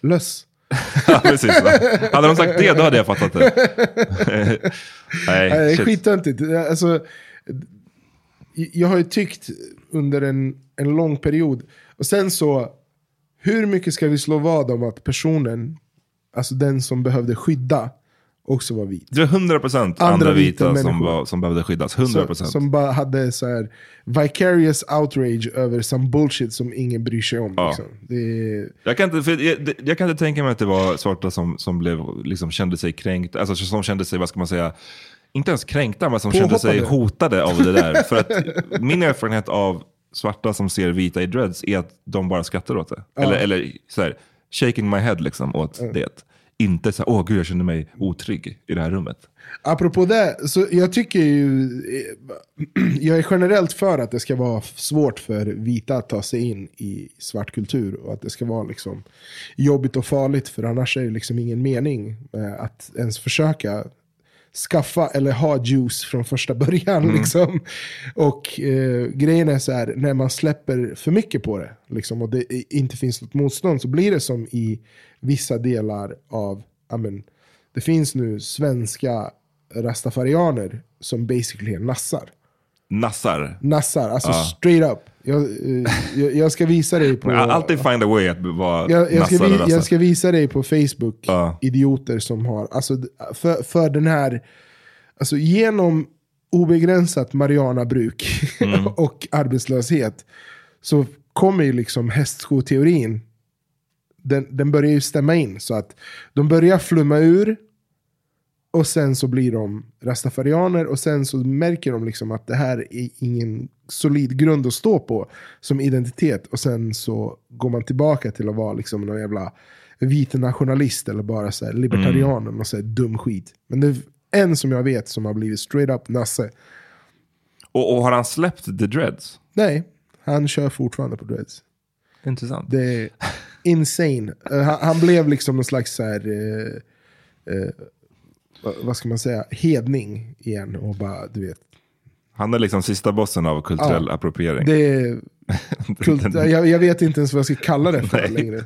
Löss. ja, precis. Va? Hade de sagt det, då hade jag fattat det. Nej, Nej, skittöntigt. Alltså, jag har ju tyckt under en, en lång period. Och sen så, hur mycket ska vi slå vad om att personen, alltså den som behövde skydda, också var vit? Det var 100% andra, Andra vita, vita som, var, som behövde skyddas. 100%. Så, som bara hade så här vicarious outrage över some bullshit som ingen bryr sig om. Ja. Liksom. Det Jag kan, inte, jag, det- jag kan inte tänka mig att det var svarta som, som blev, liksom, kände sig kränkt, alltså som kände sig, vad ska man säga, inte ens kränkta, men som kände sig Påhoppade. hotade av det där. för att min erfarenhet av svarta som ser vita i dreads är att de bara skrattar åt det. Eller, eller så här, shaking my head liksom åt det. Inte så åh gud jag känner mig otrygg i det här rummet. Apropå det, så jag tycker ju, eh, jag är generellt för att det ska vara svårt för vita att ta sig in i svart kultur. Och att det ska vara liksom jobbigt och farligt, för annars är det liksom ingen mening att ens försöka skaffa eller ha juice från första början. Liksom. Och eh, grejen är så här, när man släpper för mycket på det, liksom, och det inte finns något motstånd, så blir det som i vissa delar av, ja, men, det finns nu svenska rastafarianer som basically är nassar. Nassar. Nassar, alltså straight up. Jag, eh, jag, jag ska visa dig på... Alltid find a way att vara jag, jag, ska vi, jag ska visa dig på Facebook, Ja. idioter som har, alltså för, för den här, alltså genom obegränsat marijuanabruk Mm. och arbetslöshet så kommer ju liksom hästskoteorin, den, den börjar ju stämma in. Så att de börjar flumma ur och sen så blir de rastafarianer och sen så märker de liksom att det här är ingen solid grund att stå på som identitet. Och sen så går man tillbaka till att vara liksom någon jävla vit nationalist eller bara så libertarian och så dum skit. Men det är en som jag vet som har blivit straight up nasse. Och, och har han släppt the dreads? Nej, han kör fortfarande på dreads. Intressant. Det insane. Eh, han, han blev liksom någon slags så här, eh, eh, vad- ska man säga, hedning igen. Och bara, du vet. Han är liksom sista bossen av kulturell Ja. appropriering. Det är kult, jag, jag vet inte ens vad jag ska kalla det för längre.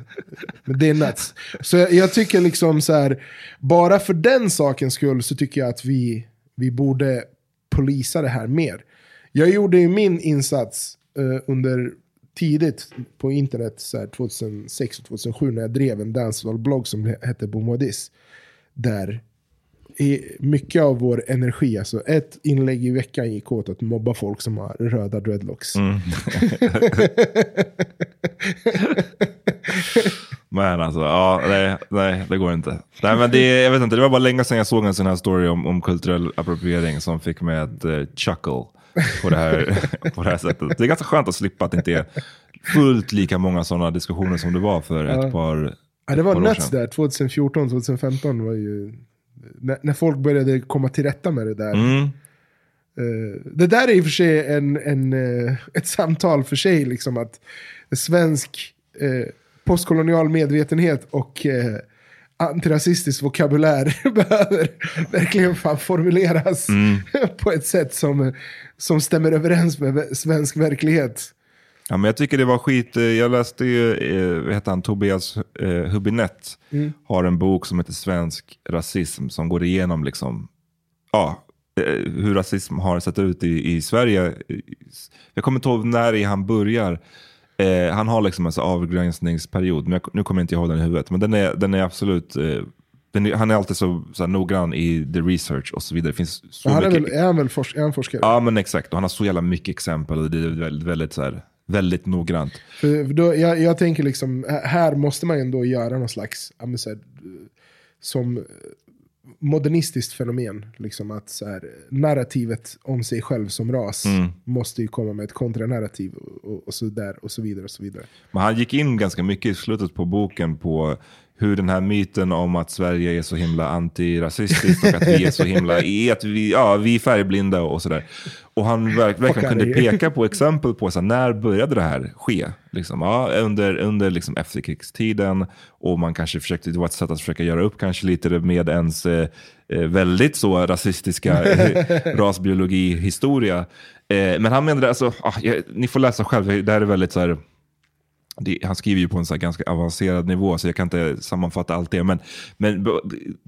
Men det är nuts. Så jag, jag tycker liksom så här, bara för den sakens skull så tycker jag att vi, vi borde polisa det här mer. Jag gjorde ju min insats under tidigt på internet, så här 2006 och 2007, när jag drev en dancehall-blogg som hette Bomodis. Där mycket av vår energi, alltså ett inlägg i veckan gick åt att mobba folk som har röda dreadlocks. Men alltså, ja, nej, nej, det går inte. Nej, men det, jag vet inte, det var bara länge sedan jag såg en sån här story om, om kulturell appropriering som fick mig att uh, chuckle på det, här, på det här sättet. Det är ganska skönt att slippa att det inte är fullt lika många sådana diskussioner som det var för ett par, Ja, det var nuts där, 2014, 2015 var ju... När, när, folk började komma till rätta med det där. Mm. Uh, det där är i och för sig en, en, uh, ett samtal för sig, liksom att svensk uh, postkolonial medvetenhet och antirasistisk vokabulär behöver verkligen fan formuleras Mm. på ett sätt som, som stämmer överens med svensk verklighet. Ja, men jag tycker det var skit. eh, Jag läste ju, eh, vad heter han, Tobias eh, Hubinett Mm. har en bok som heter Svensk rasism som går igenom liksom, ja, eh, hur rasism har sett ut i, i Sverige. Jag kommer inte ihåg när i han börjar. Eh, han har liksom en så avgränsningsperiod, men jag, nu kommer jag inte ihåg den i huvudet. Men den är, den är absolut, eh, den är, han är alltid så, så här noggrann i the research och så vidare. Det finns så han är, mycket. väl, är han väl forsk, är han forskare? Ja men exakt, och han har så jävla mycket exempel och det är väldigt, väldigt, så här, väldigt noggrant. För, för då, jag, jag tänker liksom, här måste man ändå göra någon slags, här, som modernistiskt fenomen. Liksom att så här, narrativet om sig själv som ras Mm. måste ju komma med ett kontranarrativ och, och, och så där och så vidare. Och så vidare. Men han gick in ganska mycket i slutet på boken på hur den här myten om att Sverige är så himla antirasistiskt och att vi är så himla, i att vi, ja, vi är färgblinda och sådär. Och han verk, verkligen kunde peka på exempel på så här, när började det här ske? Liksom, ja, under under liksom efterkrigstiden och man kanske försökte, det var ett sätt att försöka göra upp kanske lite med ens eh, eh, väldigt så rasistiska eh, rasbiologi-historia. Eh, men han menade, alltså, ah, jag, ni får läsa själv, det här är väldigt så här, det, han skriver ju på en så ganska avancerad nivå, så jag kan inte sammanfatta allt det. Men, men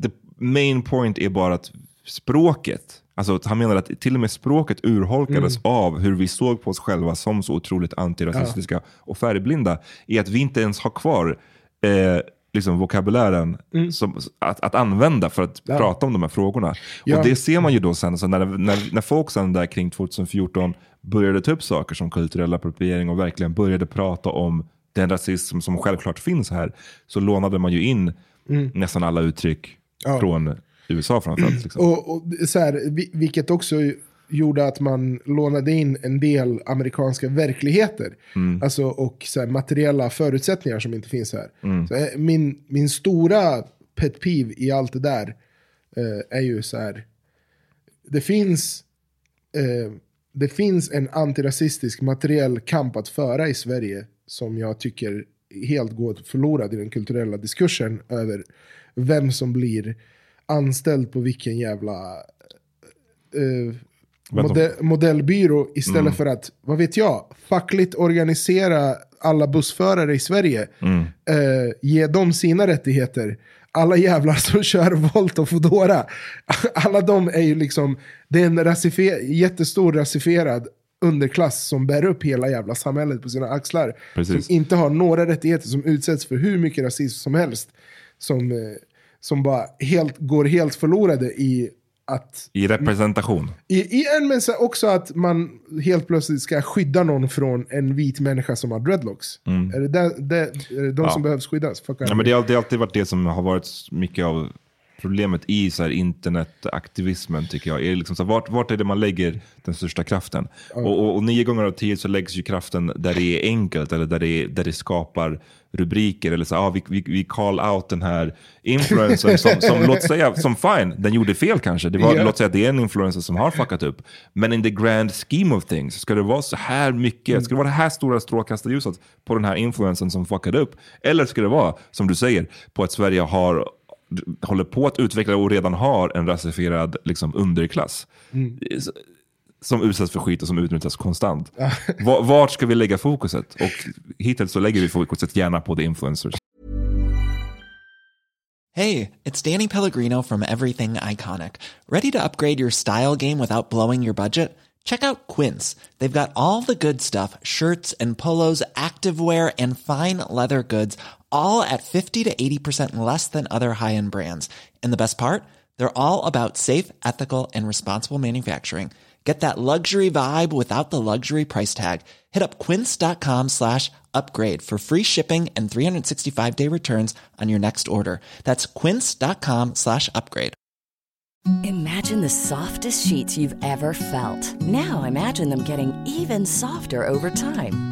the main point är bara att språket, alltså han menar att till och med språket urholkades av hur vi såg på oss själva som så otroligt antirasistiska och färgblinda, i att vi inte ens har kvar eh, liksom vokabulären som, att, att använda för att Ja. prata om de här frågorna. Ja. Och det ser man ju då sen, så när, när, när folk sen där kring 2014 började ta upp saker som kulturell appropriering och verkligen började prata om den rasism som självklart finns här, så lånade man ju in nästan alla uttryck Ja. från USA framförallt. Liksom. Och, och så här, vi- vilket också gjorde att man lånade in en del amerikanska verkligheter. Alltså, och så här, materiella förutsättningar som inte finns här. Så, eh, min, min stora pet peeve i allt det där eh, är ju så här. Det finns, eh, det finns en antirasistisk materiell kamp att föra i Sverige som jag tycker helt går förlorad i den kulturella diskursen över vem som blir anställd på vilken jävla eh, Vänta. modell, modellbyrå istället för att, vad vet jag, fackligt organisera alla bussförare i Sverige. Eh, ge dem sina rättigheter. Alla jävlar som kör Volt och Foodora. Alla de är ju liksom, det är en jättestor rasifierad underklass som bär upp hela jävla samhället på sina axlar. Precis. Som inte har några rättigheter, som utsätts för hur mycket rasism som helst. Som, eh, som bara helt, går helt förlorade i att I representation. i, i en men så också att man helt plötsligt ska skydda någon från en vit människa som har dreadlocks. Är det, där, det, är det de Ja. som behövs skyddas? Fuck Ja, men det har alltid, alltid varit det som har varit mycket av problemet i så här internetaktivismen tycker jag. Är liksom så här, vart, vart är det man lägger den största kraften? Och, och, och nio gånger av tio så läggs ju kraften där det är enkelt eller där det, där det skapar rubriker. Eller så här, ah, vi, vi, vi call out den här influencern som, som låt säga, som fine, den gjorde fel kanske. Det var, Ja. Låt säga att det är en influencer som har fuckat upp. Men in the grand scheme of things, ska det vara så här mycket, ska det vara det här stora strålkastarljuset på den här influencern som fuckade upp? Eller ska det vara, som du säger, på att Sverige har håller på att utveckla och redan har en rasifierad liksom, underklass. S- Som utsätts för skit och som utnyttjas konstant. Va- Vart ska vi lägga fokuset? Och hittills så lägger vi fokuset gärna på the influencers. Hey, it's Danny Pellegrino from Everything Iconic. Ready to upgrade your style game without blowing your budget? Check out Quince. They've got all the good stuff shirts and polos, activewear, and fine leather goods, all at 50 to 80% less than other high end brands. And the best part? They're all about safe, ethical, and responsible manufacturing. Get that luxury vibe without the luxury price tag. Hit up quince.com slash upgrade for free shipping and 365 day returns on your next order. That's quince.com slash upgrade. Imagine the softest sheets you've ever felt. Now imagine them getting even softer over time.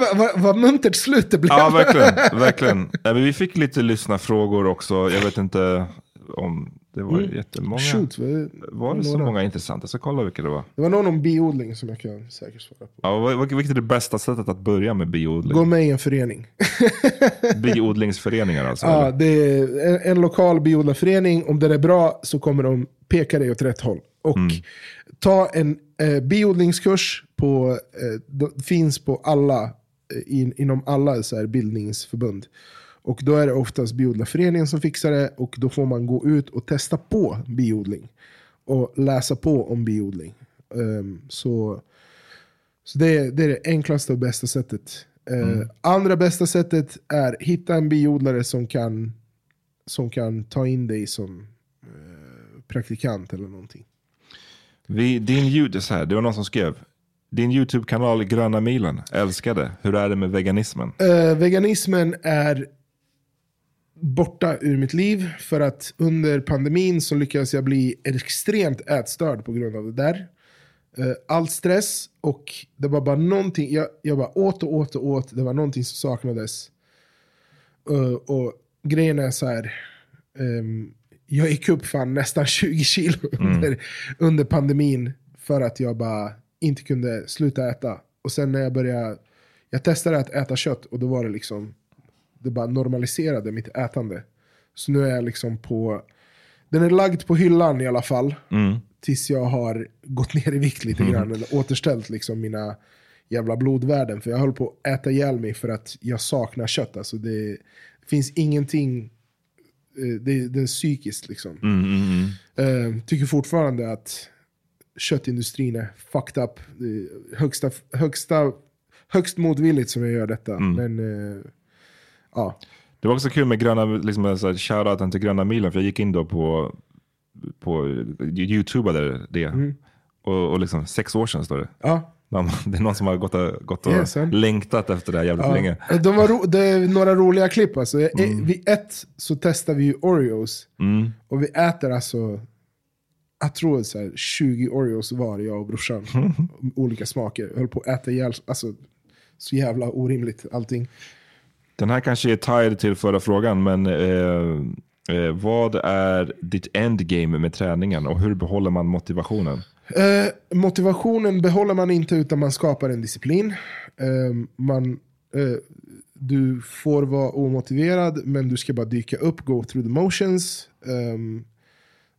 Vad va, vad muntert slut det blev. Ja, verkligen. verkligen. Men vi fick lite lyssnarfrågor också. Jag vet inte om det var Mm. jättemånga. Shoot, vad- var det så många intressanta? Jag ska kolla vilka det var. Det var någon om biodling som jag kan säkert svara på. Ja, vad- vilket är det bästa sättet att börja med biodling? Gå med i en förening. Biodlingsföreningar alltså? Ja, eller? det är en, en lokal biodlarförening. Om den är bra så kommer de peka dig åt rätt håll. Och Mm. ta en eh, biodlingskurs. På, eh, finns på alla, in, inom alla så här bildningsförbund. Och då är det oftast biodlarföreningen som fixar det. Och då får man gå ut och testa på biodling. Och läsa på om biodling. Ehm, så så det, är- det är det enklaste och bästa sättet. Eh, Andra bästa sättet är hitta en biodlare som kan, som kan ta in dig som eh, praktikant eller någonting. Vi, din ljud, så här, det var någon som skrev. Din YouTube-kanal Gröna milen, älskade. Hur är det med veganismen? Eh, veganismen är borta ur mitt liv för att under pandemin så lyckades jag bli extremt ätstörd på grund av det där. Eh, all stress och det var bara någonting, jag, jag bara åt och åt och åt, det var någonting som saknades. Eh, och grejen är så här, ehm, jag gick upp fan nästan 20 kilo under, under pandemin för att jag bara inte kunde sluta äta. Och sen när jag började, jag testade att äta kött och då var det liksom, det bara normaliserade mitt ätande. Så nu är jag liksom på, den är lagd på hyllan i alla fall. Tills jag har gått ner i vikt lite grann. Eller återställt liksom mina jävla blodvärden. För jag höll på att äta ihjäl mig för att jag saknar kött. Alltså det, finns ingenting, eh, det, det är psykiskt liksom. Eh, tycker fortfarande att köttindustrin är fucked up. Högsta, högsta, högst motvilligt som jag gör detta. Men eh, ja. Det var också kul med gröna, liksom, shoutouten till Gröna milen, för jag gick in då på, på YouTubade det. Mm. Och, och liksom sex år sedan står det. ja. De- Det är någon som har gått och, gått och sen. längtat efter det här jävligt Ja, länge. De var ro- det är några roliga klipp. Alltså. Eh, Vid ett så testar vi ju Oreos. Mm. Och vi äter alltså, jag tror så här 20 Oreos var, jag och brorsan. Olika smaker. Jag höll på att äta ihjäl, alltså så jävla orimligt allting. Den här kanske är tied till förra frågan, men eh, eh, vad är ditt endgame med träningen och hur behåller man motivationen? Eh, motivationen behåller man inte utan man skapar en disciplin. Eh, man, eh, du får vara omotiverad men du ska bara dyka upp, go through the motions.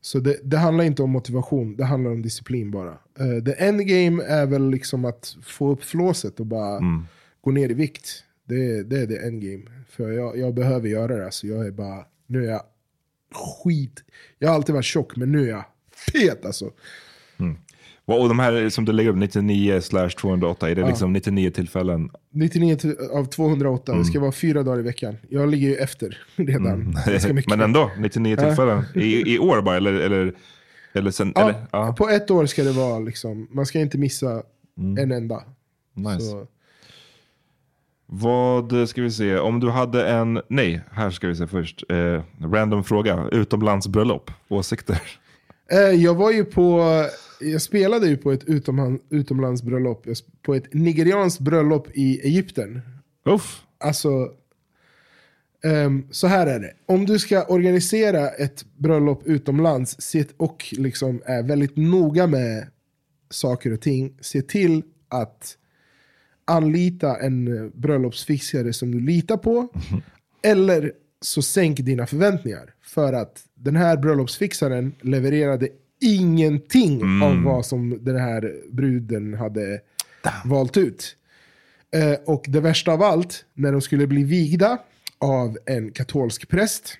Så det, det handlar inte om motivation, det handlar om disciplin bara. Uh, the endgame är väl liksom att få upp flåset och bara gå ner i vikt. Det, det är the endgame. För jag, jag behöver göra det. Så jag är bara, nu är jag skit. Jag har alltid varit tjock men nu är jag fet alltså. Och de här som du lägger upp, 99 slash 208, är det liksom 99 tillfällen? 99 till- av 208, det ska vara fyra dagar i veckan. Jag ligger ju efter redan. ganska mycket. men ändå, 99 tillfällen. I, I år bara, eller? eller, eller, sen, Ja, eller ja. På ett år ska det vara liksom, man ska inte missa en enda. Nice. Så, Vad ska vi se, om du hade en, nej, här ska vi se först. Eh, random fråga, utomlandsbröllop, åsikter? eh, jag var ju på, jag spelade ju på ett utom, utomlandsbröllop, på ett nigerianskt bröllop i Egypten. Uff, Alltså, Ehm, så här är det. Om du ska organisera ett bröllop utomlands se- och liksom är väldigt noga med saker och ting, se till att anlita en eh, bröllopsfixare som du litar på. Eller så sänk dina förväntningar. För att den här bröllopsfixaren levererade ingenting av vad som den här bruden hade valt ut. Eh, och det värsta av allt, när de skulle bli vigda av en katolsk präst.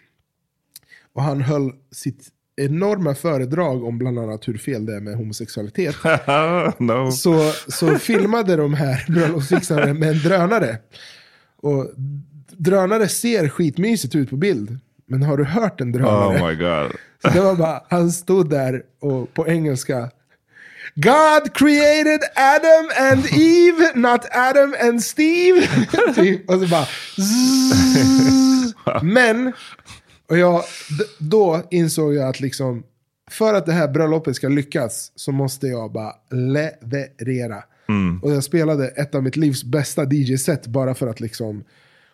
Och han höll sitt enorma föredrag om bland annat hur fel det är med homosexualitet. no. så, så filmade de här bröllopsfixarna med en drönare. Och drönare ser skitmysigt ut på bild. Men har du hört en drönare? Oh my god. Så det var bara, han stod där och på engelska. God created Adam and Eve, not Adam and Steve. Typ. och så bara... zzz. Men, och jag, då insåg jag att liksom, för att det här bröllopet ska lyckas så måste jag bara leverera. Och jag spelade ett av mitt livs bästa DJ-set bara för att liksom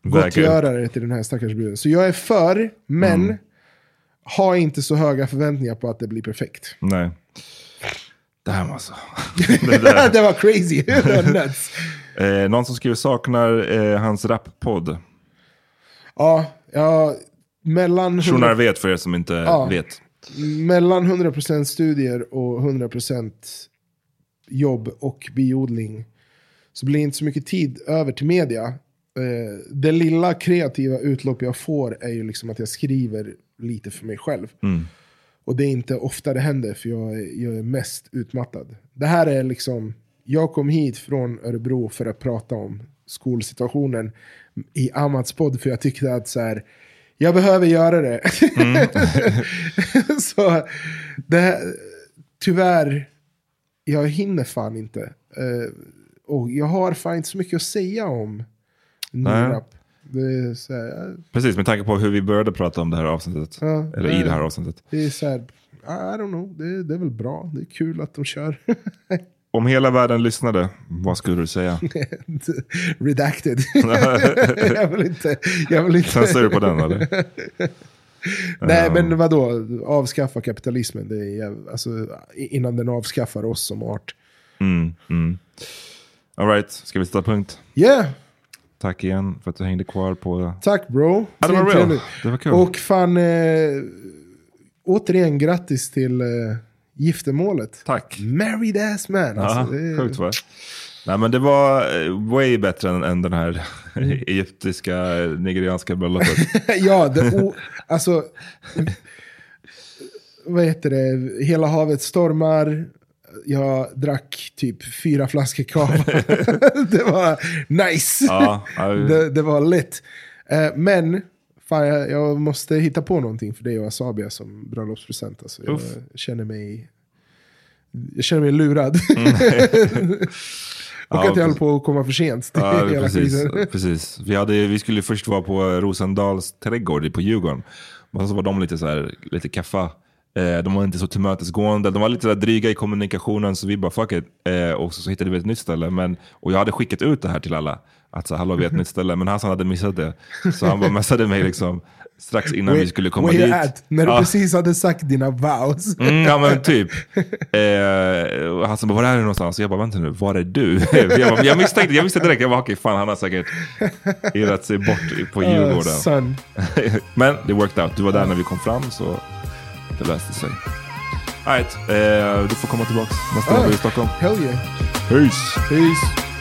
Väga gottgöra det till den här stackars bruden. Så jag är för, men ha inte så höga förväntningar på att det blir perfekt. Nej. Damn alltså. det var crazy. det var nuts. Eh, någon som skriver saknar eh, hans rappodd. Ja, ja, mellan, 100, Shunar vet för er som inte Ja. vet. mellan 100% studier och 100% jobb och biodling så blir det inte så mycket tid över till media. Eh, det lilla kreativa utlopp jag får är ju liksom att jag skriver lite för mig själv. Och det är inte ofta det händer för jag är, jag är mest utmattad. Det här är liksom, jag kom hit från Örebro för att prata om skolsituationen i Amats podd för jag tyckte att så här, jag behöver göra det. så det här, tyvärr, jag hinner fan inte. Eh, och jag har fan inte så mycket att säga om Nej. Det är så här, Precis, med tanke på hur vi började prata om det här avsnittet. Ja, Eller i det här avsnittet. Det är så här, I don't know, det, det är väl bra. Det är kul att de kör. Om hela världen lyssnade, vad skulle du säga? Redacted. jag vill inte... Jag vill inte. Censur på den eller? Nej, men vadå? Avskaffa kapitalismen. Det är, alltså, innan den avskaffar oss som art. Mm, mm. All right, ska vi sätta punkt? Yeah, Tack igen för att du hängde kvar på... tack bro. Ja, det var real. Det var kul. Och fan, eh, återigen grattis till eh, giftermålet. Tack. Married ass man. Ja, Alltså, det sjukt va? Nej men det var eh, way bättre än, än den här egyptiska, nigerianska bröllopet. ja, det, o, alltså... Vad heter det? Hela havet stormar. Jag drack typ fyra flaskor cava. det var nice. Ja, det, det var lätt. Eh, men fan, jag, jag måste hitta på någonting för dig och Asabia som bröllopspresent. Alltså, jag Uff. känner mig... Jag känner mig lurad. och Ja, att jag höll på att komma för sent. Ja, precis. precis. Vi, hade, vi skulle först vara på Rosendals trädgård på Djurgården. Men så var de lite, så här, lite kaffa. Eh, de var inte så tillmötesgående. De var lite här dryga i kommunikationen. Så vi bara fuck it. Eh, och så, så hittade vi ett nytt ställe. Men, och jag hade skickat ut det här till alla. Att så, hallå vi har ett nytt ställe. Men Hassan hade missat det. Så han bara messade mig liksom, strax innan vi skulle komma dit. at? När du Ja. precis hade sagt dina vows. Mm, ja men typ. Eh, sa bara, var är du någonstans? Och jag bara, vänta nu, var är du? jag, bara, jag misstänkte, jag visste direkt, jag bara, okej fan han har säkert irrat sig bort på Uh, Djurgården. son. men det worked out, du var där när vi kom fram så det löste sig. Alright, eh, du får komma tillbaka nästa gång du är i Stockholm. Hell yeah. Peace! Peace.